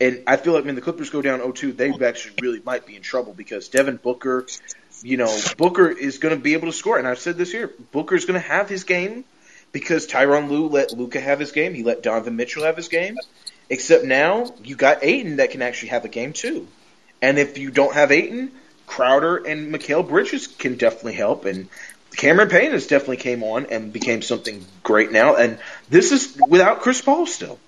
And I feel like when the Clippers go down 0-2, they actually really might be in trouble because Devin Booker, you know, Booker is going to be able to score. And I've said this here, Booker is going to have his game because Tyronn Lue let Luka have his game. He let Donovan Mitchell have his game. Except now you got Ayton that can actually have a game too. And if you don't have Ayton, Crowder and Mikal Bridges can definitely help. And Cameron Payne has definitely came on and became something great now. And this is without Chris Paul still.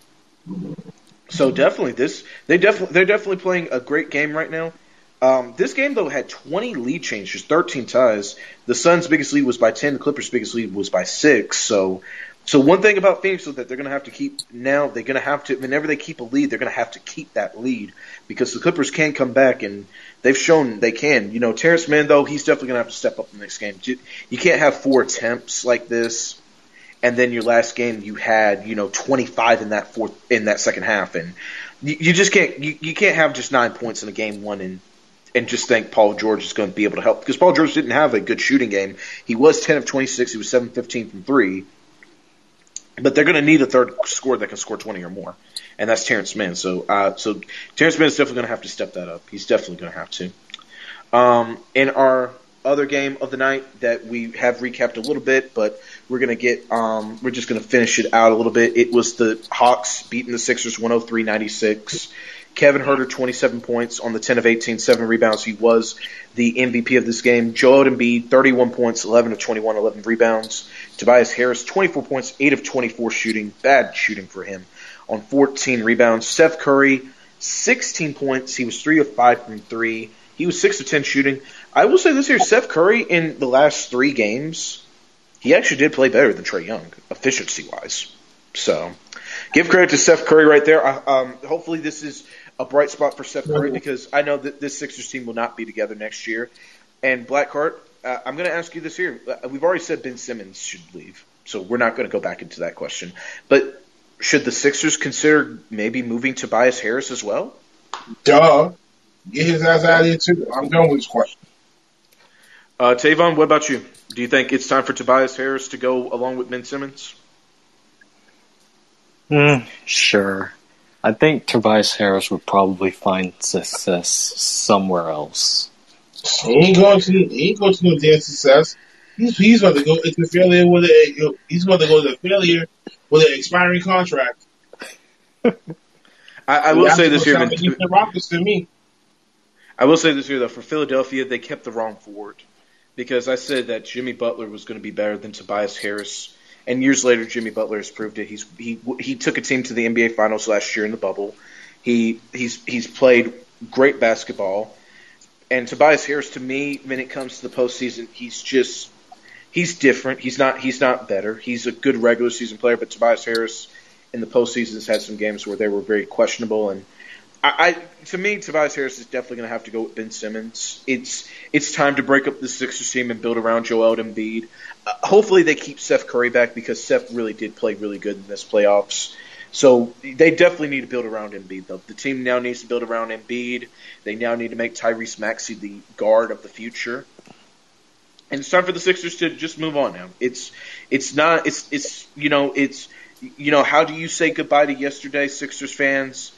So definitely this they definitely they're definitely playing a great game right now. Um, this game though had 20 lead changes, 13 ties. The Suns' biggest lead was by 10. The Clippers' biggest lead was by six. So, so one thing about Phoenix is that they're going to have to keep now. They're going to have to whenever they keep a lead, they're going to have to keep that lead because the Clippers can come back and they've shown they can. You know, Terance Mann though he's definitely going to have to step up in the next game. You- can't have four attempts like this and then your last game you had you know 25 in that fourth in that second half and you, you just can't you, you can't have just nine points in a game one and and just think Paul George is going to be able to help because Paul George didn't have a good shooting game. He was 10 of 26. He was 7 15 from three. But they're going to need a third scorer that can score 20 or more, and that's Terance Mann. So, uh, so Terance Mann is definitely going to have to step that up. He's definitely going to have to. Um, in our other game of the night that we have recapped a little bit, but we're gonna get um, we're just gonna finish it out a little bit. It was the Hawks beating the Sixers 103-96. Kevin Huerter 27 points on the 10 of 18, 7 rebounds. He was the MVP of this game. Joel Embiid 31 points, 11 of 21, 11 rebounds. Tobias Harris 24 points, 8 of 24 shooting. Bad shooting for him on 14 rebounds. Seth Curry 16 points. He was 3 of 5 from 3. He was 6 of 10 shooting. I will say this here, Seth Curry in the last 3 games, he actually did play better than Trae Young, efficiency wise. So, give credit to Seth Curry right there. I- Um, hopefully, this is a bright spot for Seth Curry because I know that this Sixers team will not be together next year. And Blackheart, uh, I'm going to ask you this here. Uh, We've already said Ben Simmons should leave, so we're not going to go back into that question. But should the Sixers consider maybe moving Tobias Harris as well? Duh. Get his ass out of here too. I'm done with this question. Uh, Tavon, what about you? Do you think it's time for Tobias Harris to go along with Ben Simmons? Mm, sure. I think Tobias Harris would probably find success somewhere else. He ain't going to he ain't going to no damn success. He's he's going to go into failure with a he's going to go to failure with an expiring contract. I, I will say this here, sound like Rockets to me. I will say this here though, for Philadelphia, they kept the wrong forward because I said that Jimmy Butler was going to be better than Tobias Harris, and years later, Jimmy Butler has proved it. He's he he took a team to the NBA Finals last year in the bubble. He he's he's played great basketball, and Tobias Harris, to me, when it comes to the postseason, he's just he's different. He's not he's not better. He's a good regular season player, but Tobias Harris in the postseason has had some games where they were very questionable and. I, I to me, Tobias Harris is definitely going to have to go with Ben Simmons. It's it's time to break up the Sixers team and build around Joel Embiid. Uh, hopefully, they keep Seth Curry back because Seth really did play really good in this playoffs. So they definitely need to build around Embiid. Though the team now needs to build around Embiid. They now need to make Tyrese Maxey the guard of the future. And it's time for the Sixers to just move on now. It's it's not it's it's you know it's you know how do you say goodbye to yesterday, Sixers fans?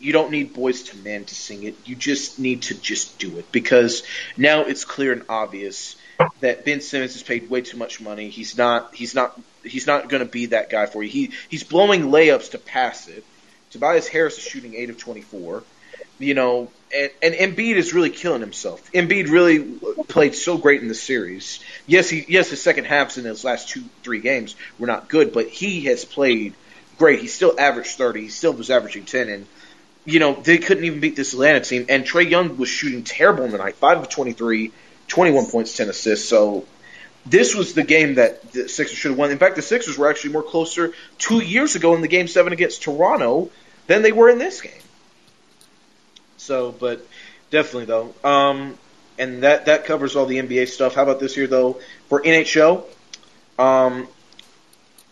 you don't need boys to men to sing it. You just need to just do it because now it's clear and obvious that Ben Simmons has paid way too much money. He's not he's not he's not going to be that guy for you. He he's blowing layups to pass it. Tobias Harris is shooting 8 of 24. You know, and, and Embiid is really killing himself. Embiid really played so great in the series. Yes, he yes his second halves in his last two three games were not good, but he has played great. He still averaged 30. He still was averaging 10 and you know, they couldn't even beat this Atlanta team. And Trae Young was shooting terrible in the night 5 of 23, 21 points, 10 assists. So this was the game that the Sixers should have won. In fact, the Sixers were actually more closer two years ago in the game seven against Toronto than they were in this game. So, but definitely though. Um, and that, that covers all the NBA stuff. How about this here though? For NHL, um,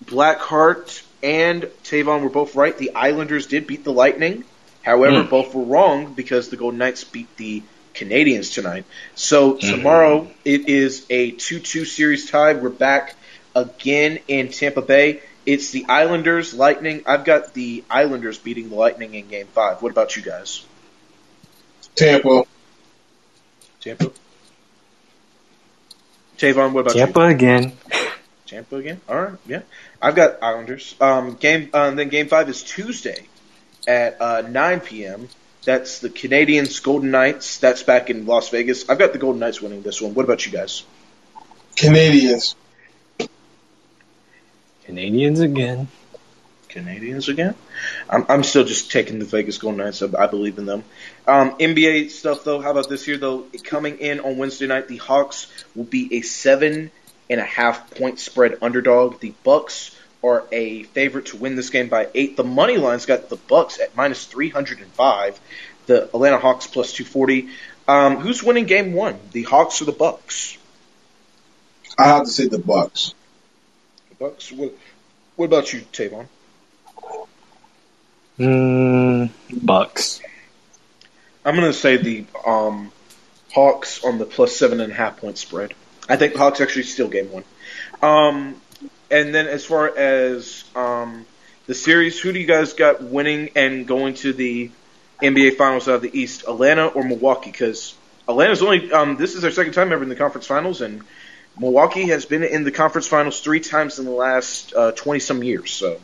Blackheart and Tavon were both right. The Islanders did beat the Lightning. However, Mm. both were wrong because the Golden Knights beat the Canadiens tonight. So tomorrow it is a 2-2 series tie. We're back again in Tampa Bay. It's the Islanders, Lightning. I've got the Islanders beating the Lightning in Game Five. What about you guys? Tampa. Tampa. Tavon, what about Tampa again. Tampa again. All right, yeah. I've got Islanders. Um, game. Um, then Game Five is Tuesday at uh, 9 p.m. That's the Canadiens, Golden Knights. That's back in Las Vegas. I've got the Golden Knights winning this one. What about you guys? Canadiens. Canadiens again. Canadiens again. I'm, I'm still just taking the Vegas Golden Knights. I, I believe in them. Um, NBA stuff though. How about this year though? Coming in on Wednesday night, the Hawks will be a seven and a half point spread underdog. The Bucks are a favorite to win this game by eight. The money line's got the Bucks at minus three hundred and five. The Atlanta Hawks plus two forty. Um, who's winning game one? The Hawks or the Bucks? I have to say the Bucks. The Bucks. What, what about you, Tavon? Mm, Bucks. I'm going to say the um, Hawks on the plus seven and a half point spread. I think the Hawks actually steal game one. Um, and then as far as um, the series, who do you guys got winning and going to the NBA Finals out of the East, Atlanta or Milwaukee? Because Atlanta's only um, this is their second time ever in the conference finals, and Milwaukee has been in the conference finals three times in the last twenty some years. So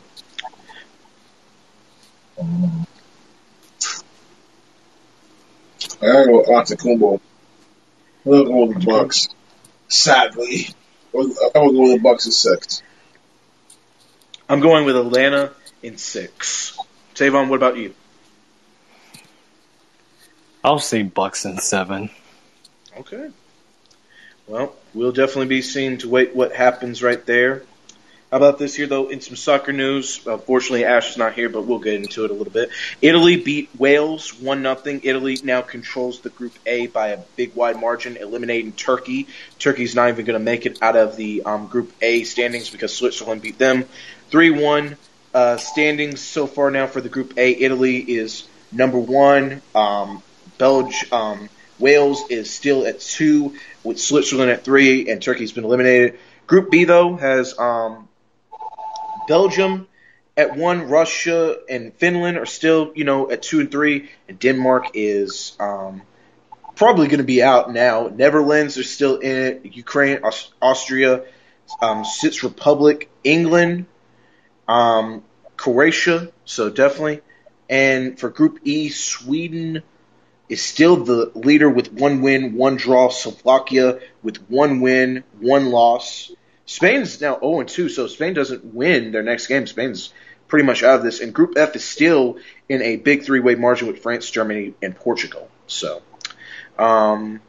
I gotta go Antetokounmpo. I'm gonna go with the Bucks. Sadly, I'm gonna go with the Bucks in six. I'm going with Atlanta in six. Tavon, what about you? I'll say Bucks in seven. Okay. Well, we'll definitely be seeing to wait what happens right there. How about this here, though? In some soccer news, unfortunately, Ash is not here, but we'll get into it a little bit. Italy beat Wales one nothing. Italy now controls the Group A by a big wide margin, eliminating Turkey. Turkey's not even going to make it out of the um, Group A standings because Switzerland beat them three one. Uh, standings so far now for the Group A, Italy is number one. Um, Belgium, um, Wales is still at two, with Switzerland at three, and Turkey's been eliminated. Group B though has um, Belgium at one, Russia and Finland are still, you know, at two and three, and Denmark is um, probably going to be out now. Netherlands are still in it. Ukraine, Aus- Austria, um, Republic, England, um, Croatia. So definitely And for Group E, Sweden is still the leader with one win, one draw. Slovakia with one win, one loss. Spain's now 0 2, so Spain doesn't win their next game. Spain's pretty much out of this. And Group F is still in a big three way margin with France, Germany, and Portugal. So, um,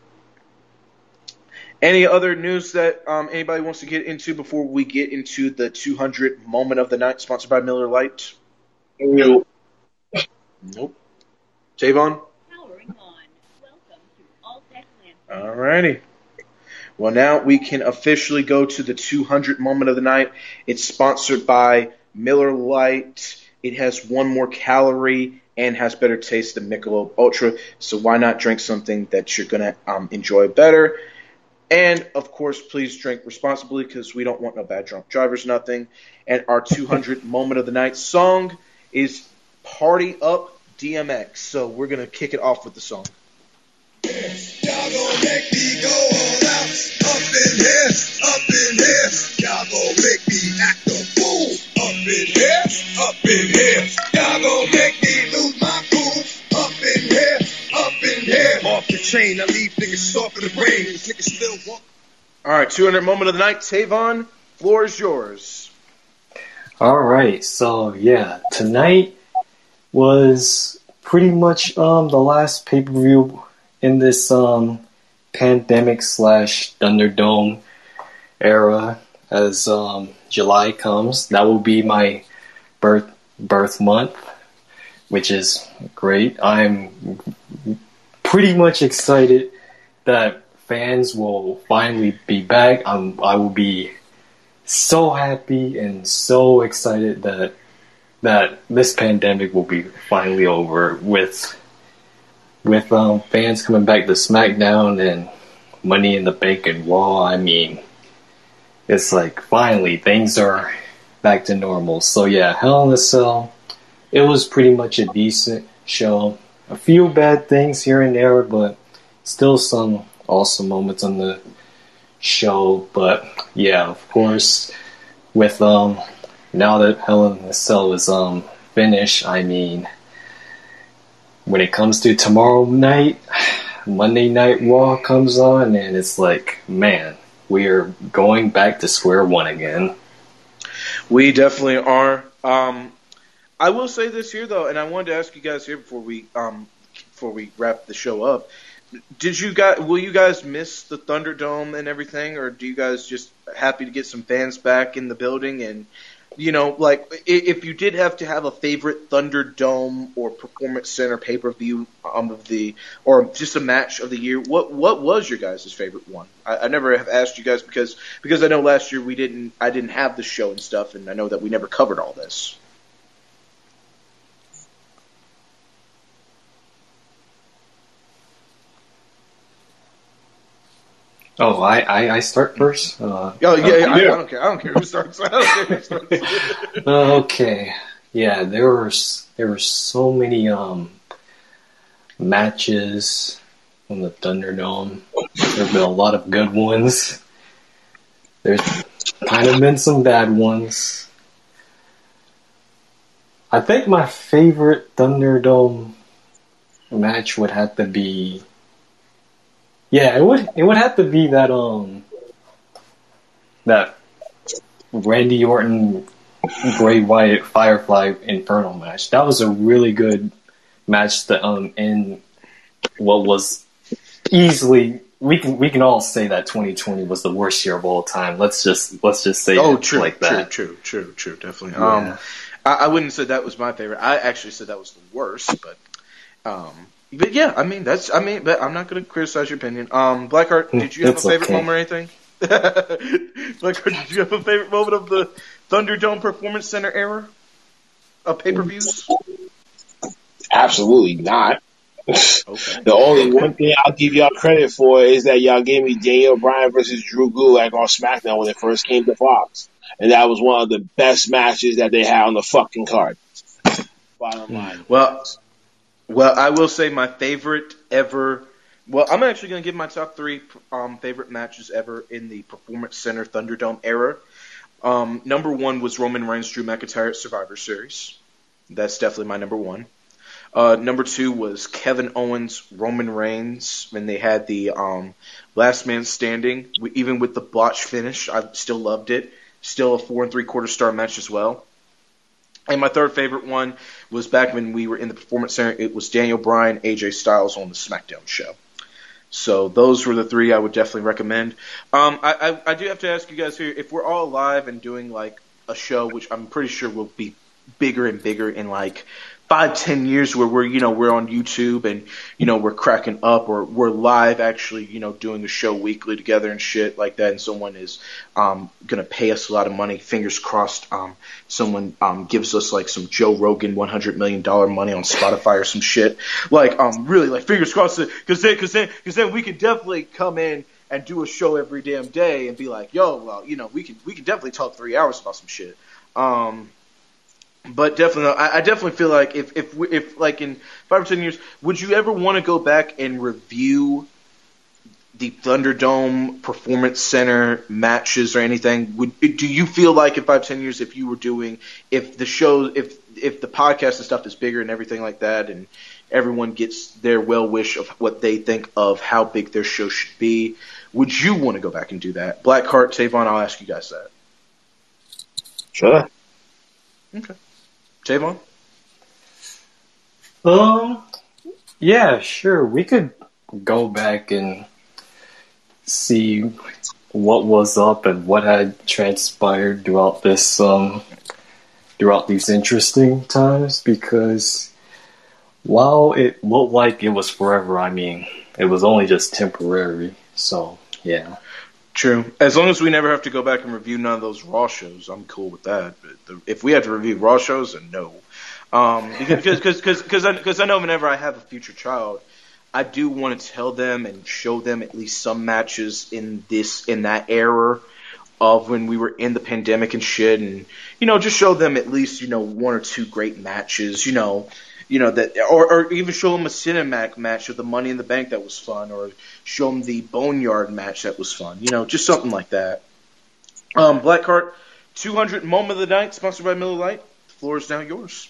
any other news that um, anybody wants to get into before we get into the 200 moment of the night, sponsored by Miller Lite? Nope. Nope. Tavon? Powering on. Welcome to All Tech Land. Alrighty. Well, now we can officially go to the 200 moment of the night. It's sponsored by Miller Lite. It has one more calorie and has better taste than Michelob Ultra. So why not drink something that you're gonna um, enjoy better? And of course, please drink responsibly because we don't want no bad drunk drivers, nothing. And our 200 moment of the night song is "Party Up" DMX. So we're gonna kick it off with the song. Y'all gon' make me go all out. Up in here, up in here. Y'all gon' make me act a fool. Up in here, up in here. Y'all gon' make me lose chain, I leave niggas soft in the brain. Niggas still walk. All right, 200 moment of the night. Tavon, floor is yours. All right, so yeah, tonight was pretty much um the last pay per view in this um pandemic slash Thunderdome era. As um July comes, that will be my birth birth month, which is great. I'm pretty much excited that fans will finally be back. I'm, I will be so happy and so excited that that this pandemic will be finally over with with um, fans coming back to SmackDown and Money in the Bank and Raw. I mean, it's like finally things are back to normal. So yeah, Hell in a Cell. It was pretty much a decent show. A few bad things here and there, but still some awesome moments on the show. But yeah, of course, with um now that Hell in a Cell is um finished, I mean, when it comes to tomorrow night, Monday Night Raw comes on, and it's like, man, we are going back to square one again. We definitely are. Um, I will say this here though, and I wanted to ask you guys here before we um, before we wrap the show up. Did you guys will you guys miss the Thunderdome and everything, or do you guys just happy to get some fans back in the building? And you know, like if you did have to have a favorite Thunderdome or Performance Center pay per view um, of the or just a match of the year, what what was your guys' favorite one? I, I never have asked you guys because because I know last year we didn't I didn't have the show and stuff, and I know that we never covered all this. Oh, I I, I start first. Uh, Oh yeah, yeah, I, I don't care. I don't care who starts. I don't care who starts. okay, yeah, there were there were so many um matches on the Thunderdome. There've been a lot of good ones. There's kind of been some bad ones. I think my favorite Thunderdome match would have to be. Yeah, it would it would have to be that um that Randy Orton Bray Wyatt Firefly Inferno match. That was a really good match to um in what was easily we can we can all say that 2020 was the worst year of all time. Let's just let's just say Oh, it true, like that. true, true, true, true, definitely. Yeah. Um, I, I wouldn't say that was my favorite. I actually said that was the worst, but, um, but yeah, I mean that's, I mean, but I'm not going to criticize your opinion. Um, Blackheart, did you have It's a favorite okay. moment or anything? Blackheart, did you have a favorite moment of the Thunderdome Performance Center era of pay per views? Absolutely not. Okay. The only one thing I'll give y'all credit for is that y'all gave me Daniel Bryan versus Drew Gulak on SmackDown when it first came to Fox. And that was one of the best matches that they had on the fucking card. Bottom line. Well, well, I will say my favorite ever. Well, I'm actually going to give my top three um, favorite matches ever in the Performance Center Thunderdome era. Um, number one was Roman Reigns Drew McIntyre at Survivor Series. That's definitely my number one. Uh, number two was Kevin Owens, Roman Reigns, when they had the um, Last Man Standing. We, even with the botch finish, I still loved it. Still a four and three quarter star match as well. And my third favorite one was back when we were in the Performance Center. It was Daniel Bryan, AJ Styles on the SmackDown show. So those were the three I would definitely recommend. Um, I, I, I do have to ask you guys here if we're all alive and doing like a show, which I'm pretty sure will be bigger and bigger in like five, ten years where we're, you know, we're on YouTube and, you know, we're cracking up or we're live actually, you know, doing a show weekly together and shit like that. And someone is, um, gonna pay us a lot of money. Fingers crossed, um, someone, um, gives us like some Joe Rogan $100 million money on Spotify or some shit. Like, um, really like fingers crossed cause then, cause then, cause then we could definitely come in and do a show every damn day and be like, yo, well, you know, we can, we can definitely talk three hours about some shit. Um, but definitely, I, I definitely feel like if if we- if like in five or ten years, would you ever want to go back and review the Thunderdome Performance Center matches or anything? Would do you feel like in five ten years, if you were doing if the show if if the podcast and stuff is bigger and everything like that, and everyone gets their well wish of what they think of how big their show should be, would you want to go back and do that? Blackheart, Tavon, I'll ask you guys that. Sure. Okay. Tavon? Um, yeah, sure. We could go back and see what was up and what had transpired throughout this um throughout these interesting times because while it looked like it was forever, I mean, it was only just temporary. So, yeah. True. As long as we never have to go back and review none of those Raw shows, I'm cool with that. But the, if we have to review Raw shows, then no. Um, because because because I, cause I know whenever I have a future child, I do want to tell them and show them at least some matches in this in that era of when we were in the pandemic and shit, and you know just show them at least you know one or two great matches, you know. You know that, or, or even show them a cinematic match of the Money in the Bank that was fun, or show them the Boneyard match that was fun. You know, just something like that. Um, Blackheart, 200 moment of the night, sponsored by Miller Lite. The floor is now yours.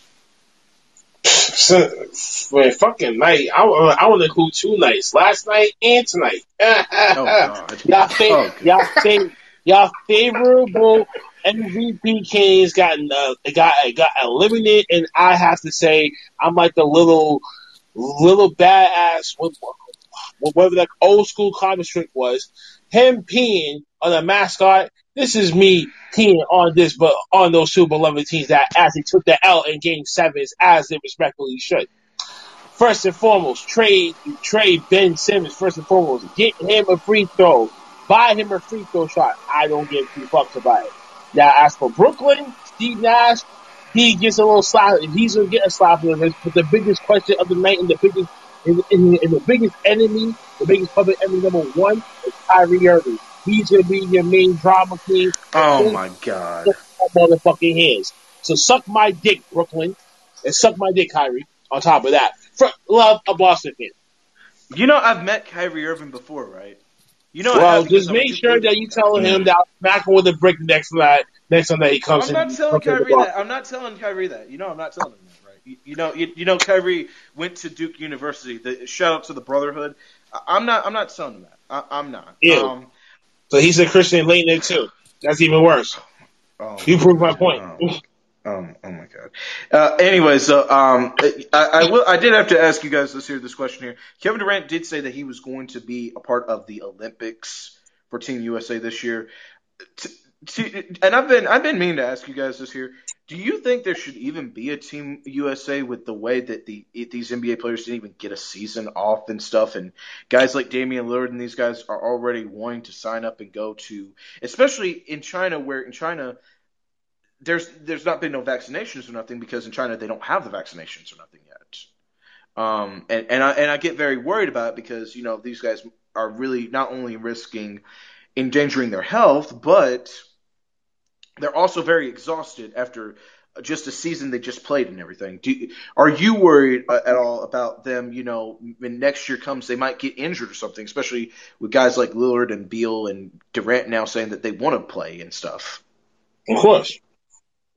Man, fucking night. I, wa- I want to include two nights, last night and tonight. Oh God. y'all, fa- Oh, y'all, fa- y'all favorable MVP Kings got uh, got got eliminated, and I have to say I'm like the little little badass, wh- wh- whatever that old school comic strip was. Him peeing on a mascot. This is me peeing on this, but on those two beloved teams that they took the L in Game Sevens, as they respectfully should. First and foremost, trade trade Ben Simmons. First and foremost, get him a free throw, buy him a free throw shot. I don't give two fucks about it. Now, as for Brooklyn, Steve Nash, he gets a little slap. He's gonna get a slap on his. But the biggest question of the night and the biggest and, and, and the biggest enemy, the biggest public enemy number one is Kyrie Irving. He's gonna be your main drama king. Oh my God. motherfucking hands. So suck my dick, Brooklyn, and suck my dick, Kyrie. On top of that, for love a Boston fan. You know I've met Kyrie Irving before, right? You know. Well, just make sure that you tell him that I'm back with the brick next time that next time that he comes I'm not telling comes in the Kyrie that. I'm not telling Kyrie that. You know, I'm not telling him that, right? You, you know, you, you know, Kyrie went to Duke University. The, shout out to the Brotherhood. I, I'm not. I'm not telling him that. I, I'm not. Ew. Um, So he's a Christian late night too. That's even worse. oh, You prove my point. Um, oh my god. Uh, anyway, so um, I, I will. I did have to ask you guys this here, this question here. Kevin Durant did say that he was going to be a part of the Olympics for Team USA this year. T- t- and I've been I've been meaning to ask you guys this here. Do you think there should even be a Team USA with the way that the these NBA players didn't even get a season off and stuff, and guys like Damian Lillard and these guys are already wanting to sign up and go to, especially in China, where in China there's there's not been no vaccinations or nothing because in China they don't have the vaccinations or nothing yet. Um, and and I and I get very worried about it because you know these guys are really not only risking endangering their health, but they're also very exhausted after just a season they just played and everything. Do, are you worried uh, at all about them? You know, when next year comes, they might get injured or something, especially with guys like Lillard and Beal and Durant now saying that they want to play and stuff. Of course.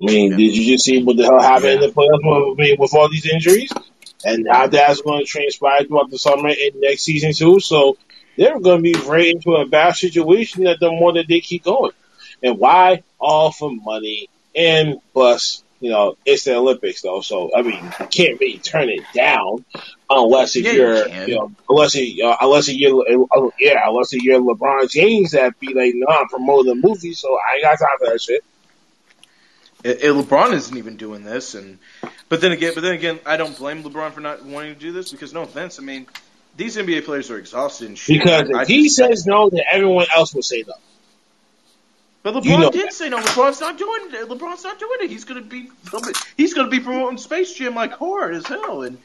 I mean, did you just see what the hell happened in the playoffs with, with all these injuries? and how that's going to transpire throughout the summer and next season too. So they're going to be right into a bad situation that the more that they keep going. And why? All for money and plus, you know, it's the Olympics though. So I mean, you can't really turn it down unless if Yeah, you you're, you know, unless you, uh, unless you're, uh, yeah, unless you're LeBron James that be like, no, I'm promoting the movie, so I ain't got time for that shit. It, LeBron isn't even doing this, and but then again, but then again, I don't blame LeBron for not wanting to do this because no offense, I mean, these NBA players are exhausted and shit. Because I if he just- says no, then everyone else will say no. But LeBron You know did that. say no. LeBron's not doing it. LeBron's not doing it. He's gonna be he's gonna be promoting Space Jam like hard as hell. And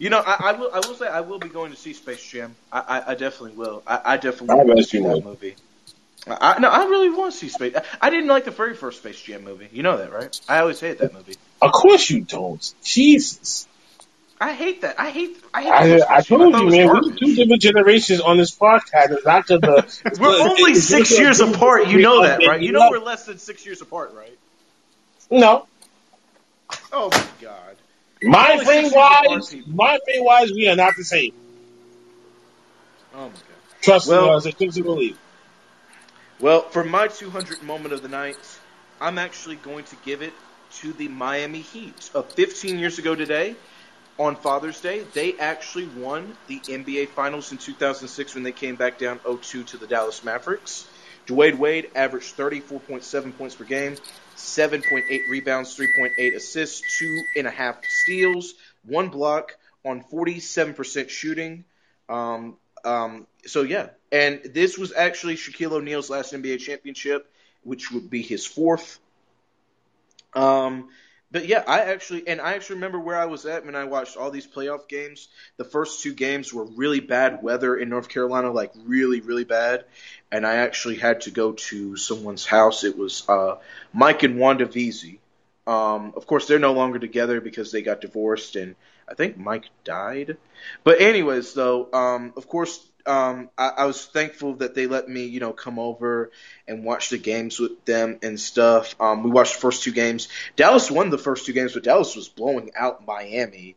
you know, I, I will I will say I will be going to see Space Jam. I, I, I definitely will. I, I definitely to see that movie. I, I no, I really want to see Space. I, I didn't like the very first Space Jam movie. You know that, right? I always hated that movie. Of course you don't. Jesus. I hate that. I hate. I hate. I, I told it you, man, we're two different generations on this podcast. It's not the We're only six years apart. You know that, right? You know we're less than six years apart, right? no. Oh my god. My thing six years apart, wise, my thing wise, we are not the same. Oh my god. Trust Well- us, I couldn't believe. Well, for my 200 moment of the night, I'm actually going to give it to the Miami Heat. Of 15 years ago today, on Father's Day, they actually won the NBA Finals in 2006 when they came back down 0-2 to the Dallas Mavericks. Dwyane Wade averaged 34.7 points per game, 7.8 rebounds, 3.8 assists, two and a half steals, one block on 47% shooting. Um, um, so yeah, and this was actually Shaquille O'Neal's last NBA championship, which would be his fourth. Um, but yeah, I actually and I actually remember where I was at when I watched all these playoff games. The first two games were really bad weather in North Carolina, like really, really bad. And I actually had to go to someone's house. It was uh, Mike and Wanda Veazey. Um, of course, they're no longer together because they got divorced, and I think Mike died. But anyways, though, um, of course, um, I, I was thankful that they let me, you know, come over and watch the games with them and stuff. Um, we watched the first two games. Dallas won the first two games, but Dallas was blowing out Miami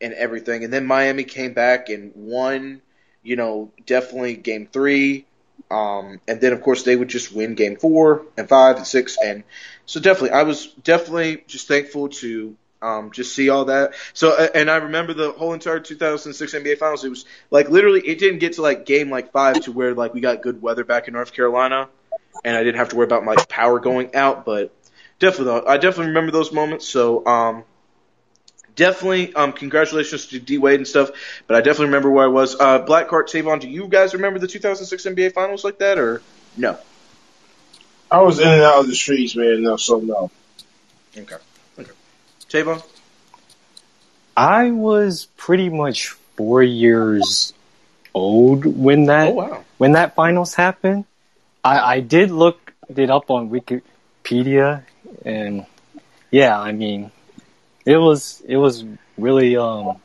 and everything. And then Miami came back and won, you know, definitely game three. Um, and then, of course, they would just win game four and five and six. And so definitely, I was definitely just thankful to um, just see all that. So, uh, and I remember the whole entire 2006 NBA Finals. It was like literally, it didn't get to like game like five to where like we got good weather back in North Carolina, and I didn't have to worry about my power going out. But definitely, I definitely remember those moments. So, um, definitely, um, congratulations to D Wade and stuff. But I definitely remember where I was. Uh, Blackheart, Tavon, do you guys remember the 2006 NBA Finals like that, or no? I was in and out of the streets, man. No, so no. Okay, okay. I was pretty much four years old when that oh wow. when that finals happened. I, I did look it up on Wikipedia, and yeah, I mean, it was it was really um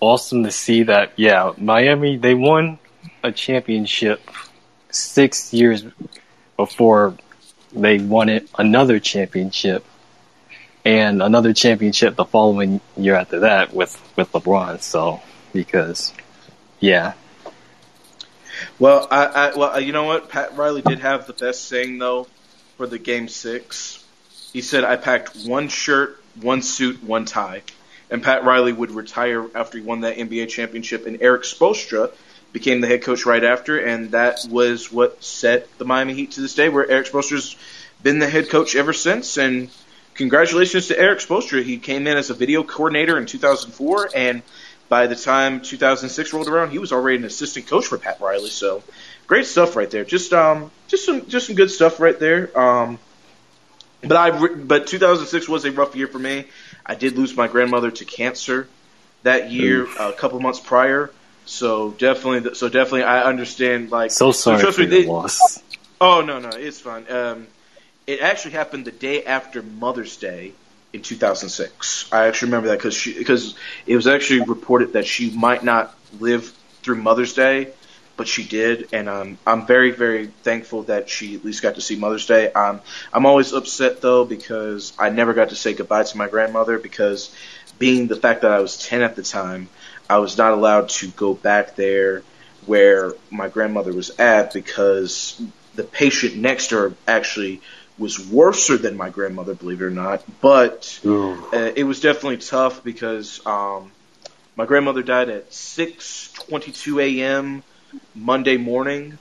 awesome to see that. Yeah, Miami they won a championship six years before they won it another championship and another championship the following year after that with with LeBron. So because yeah, Well, I, I well, uh, you know what? Pat Riley did have the best saying though for the game six. He said, "I packed one shirt, one suit, one tie." And Pat Riley would retire after he won that NBA championship, and Erik Spoelstra became the head coach right after, and that was what set the Miami Heat to this day, where Erik Spoelstra's been the head coach ever since. And congratulations to Erik Spoelstra. He came in as a video coordinator in 2004, and by the time 2006 rolled around, he was already an assistant coach for Pat Riley. So great stuff right there. Just um, just some just some good stuff right there. Um, but I but 2006 was a rough year for me. I did lose my grandmother to cancer that year, a couple months prior. So definitely, so definitely, I understand. Like, so sorry trust for me, your they- loss. Oh no, no, it's fine. Um, it actually happened the day after Mother's Day in 2006. I actually remember that because because it was actually reported that she might not live through Mother's Day, but she did, and um, I'm very, very thankful that she at least got to see Mother's Day. Um, I'm always upset though because I never got to say goodbye to my grandmother because, being the fact that I was 10 at the time, I was not allowed to go back there where my grandmother was at because the patient next to her actually was worser than my grandmother, believe it or not. But uh, it was definitely tough because um, my grandmother died at 6:22 a.m. Monday morning.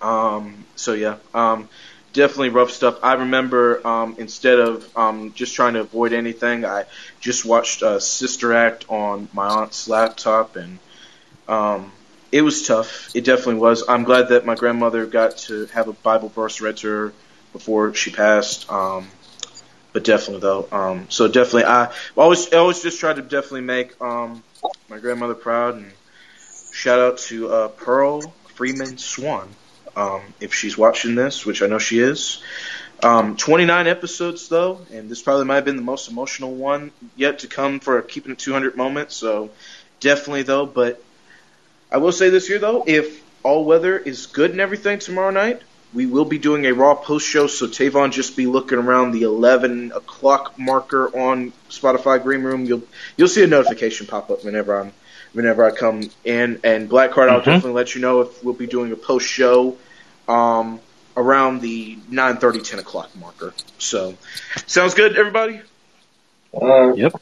Um, so yeah, um, definitely rough stuff. I remember um, instead of um, just trying to avoid anything, I just watched uh, Sister Act on my aunt's laptop, and um, it was tough. It definitely was. I'm glad that my grandmother got to have a Bible verse read to her before she passed. Um, but definitely though, um, so definitely I always I always just try to definitely make um, my grandmother proud and shout out to uh, Pearl Freeman Swan um, if she's watching this, which I know she is. Um, 29 episodes though, and this probably might have been the most emotional one yet to come for keeping it 200 moment. So definitely though, but I will say this here though, if all weather is good and everything tomorrow night, we will be doing a Raw post show. So Tavon just be looking around the 11 o'clock marker on Spotify Green Room. You'll you'll see a notification pop up whenever I'm whenever I come in. And Black Card, I'll Mhm. definitely let you know if we'll be doing a post show um, around the 9:30, 10 o'clock marker. So sounds good, everybody. Uh, Yep.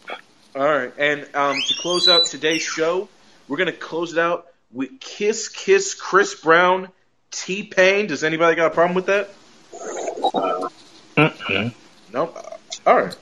All right, and um, to close out today's show, we're gonna close it out with "Kiss Kiss" Chris Brown, T Pain. Does anybody got a problem with that? Mm-mm. No. All right.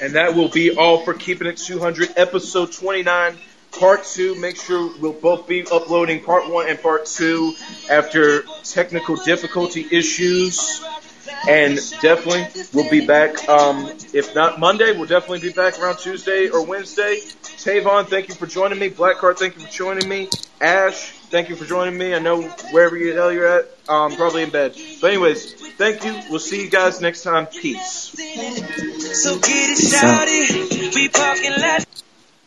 And that will be all for Keeping It 200, episode 29, part two. Make sure we'll both be uploading part one and part two after technical difficulty issues. And definitely, we'll be back. Um, if not Monday, we'll definitely be back around Tuesday or Wednesday. Tavon, thank you for joining me. Blackheart, thank you for joining me. Ash, thank you for joining me. I know wherever the hell you're at, um, probably in bed. But anyways, thank you. We'll see you guys next time. Peace. So get it Peace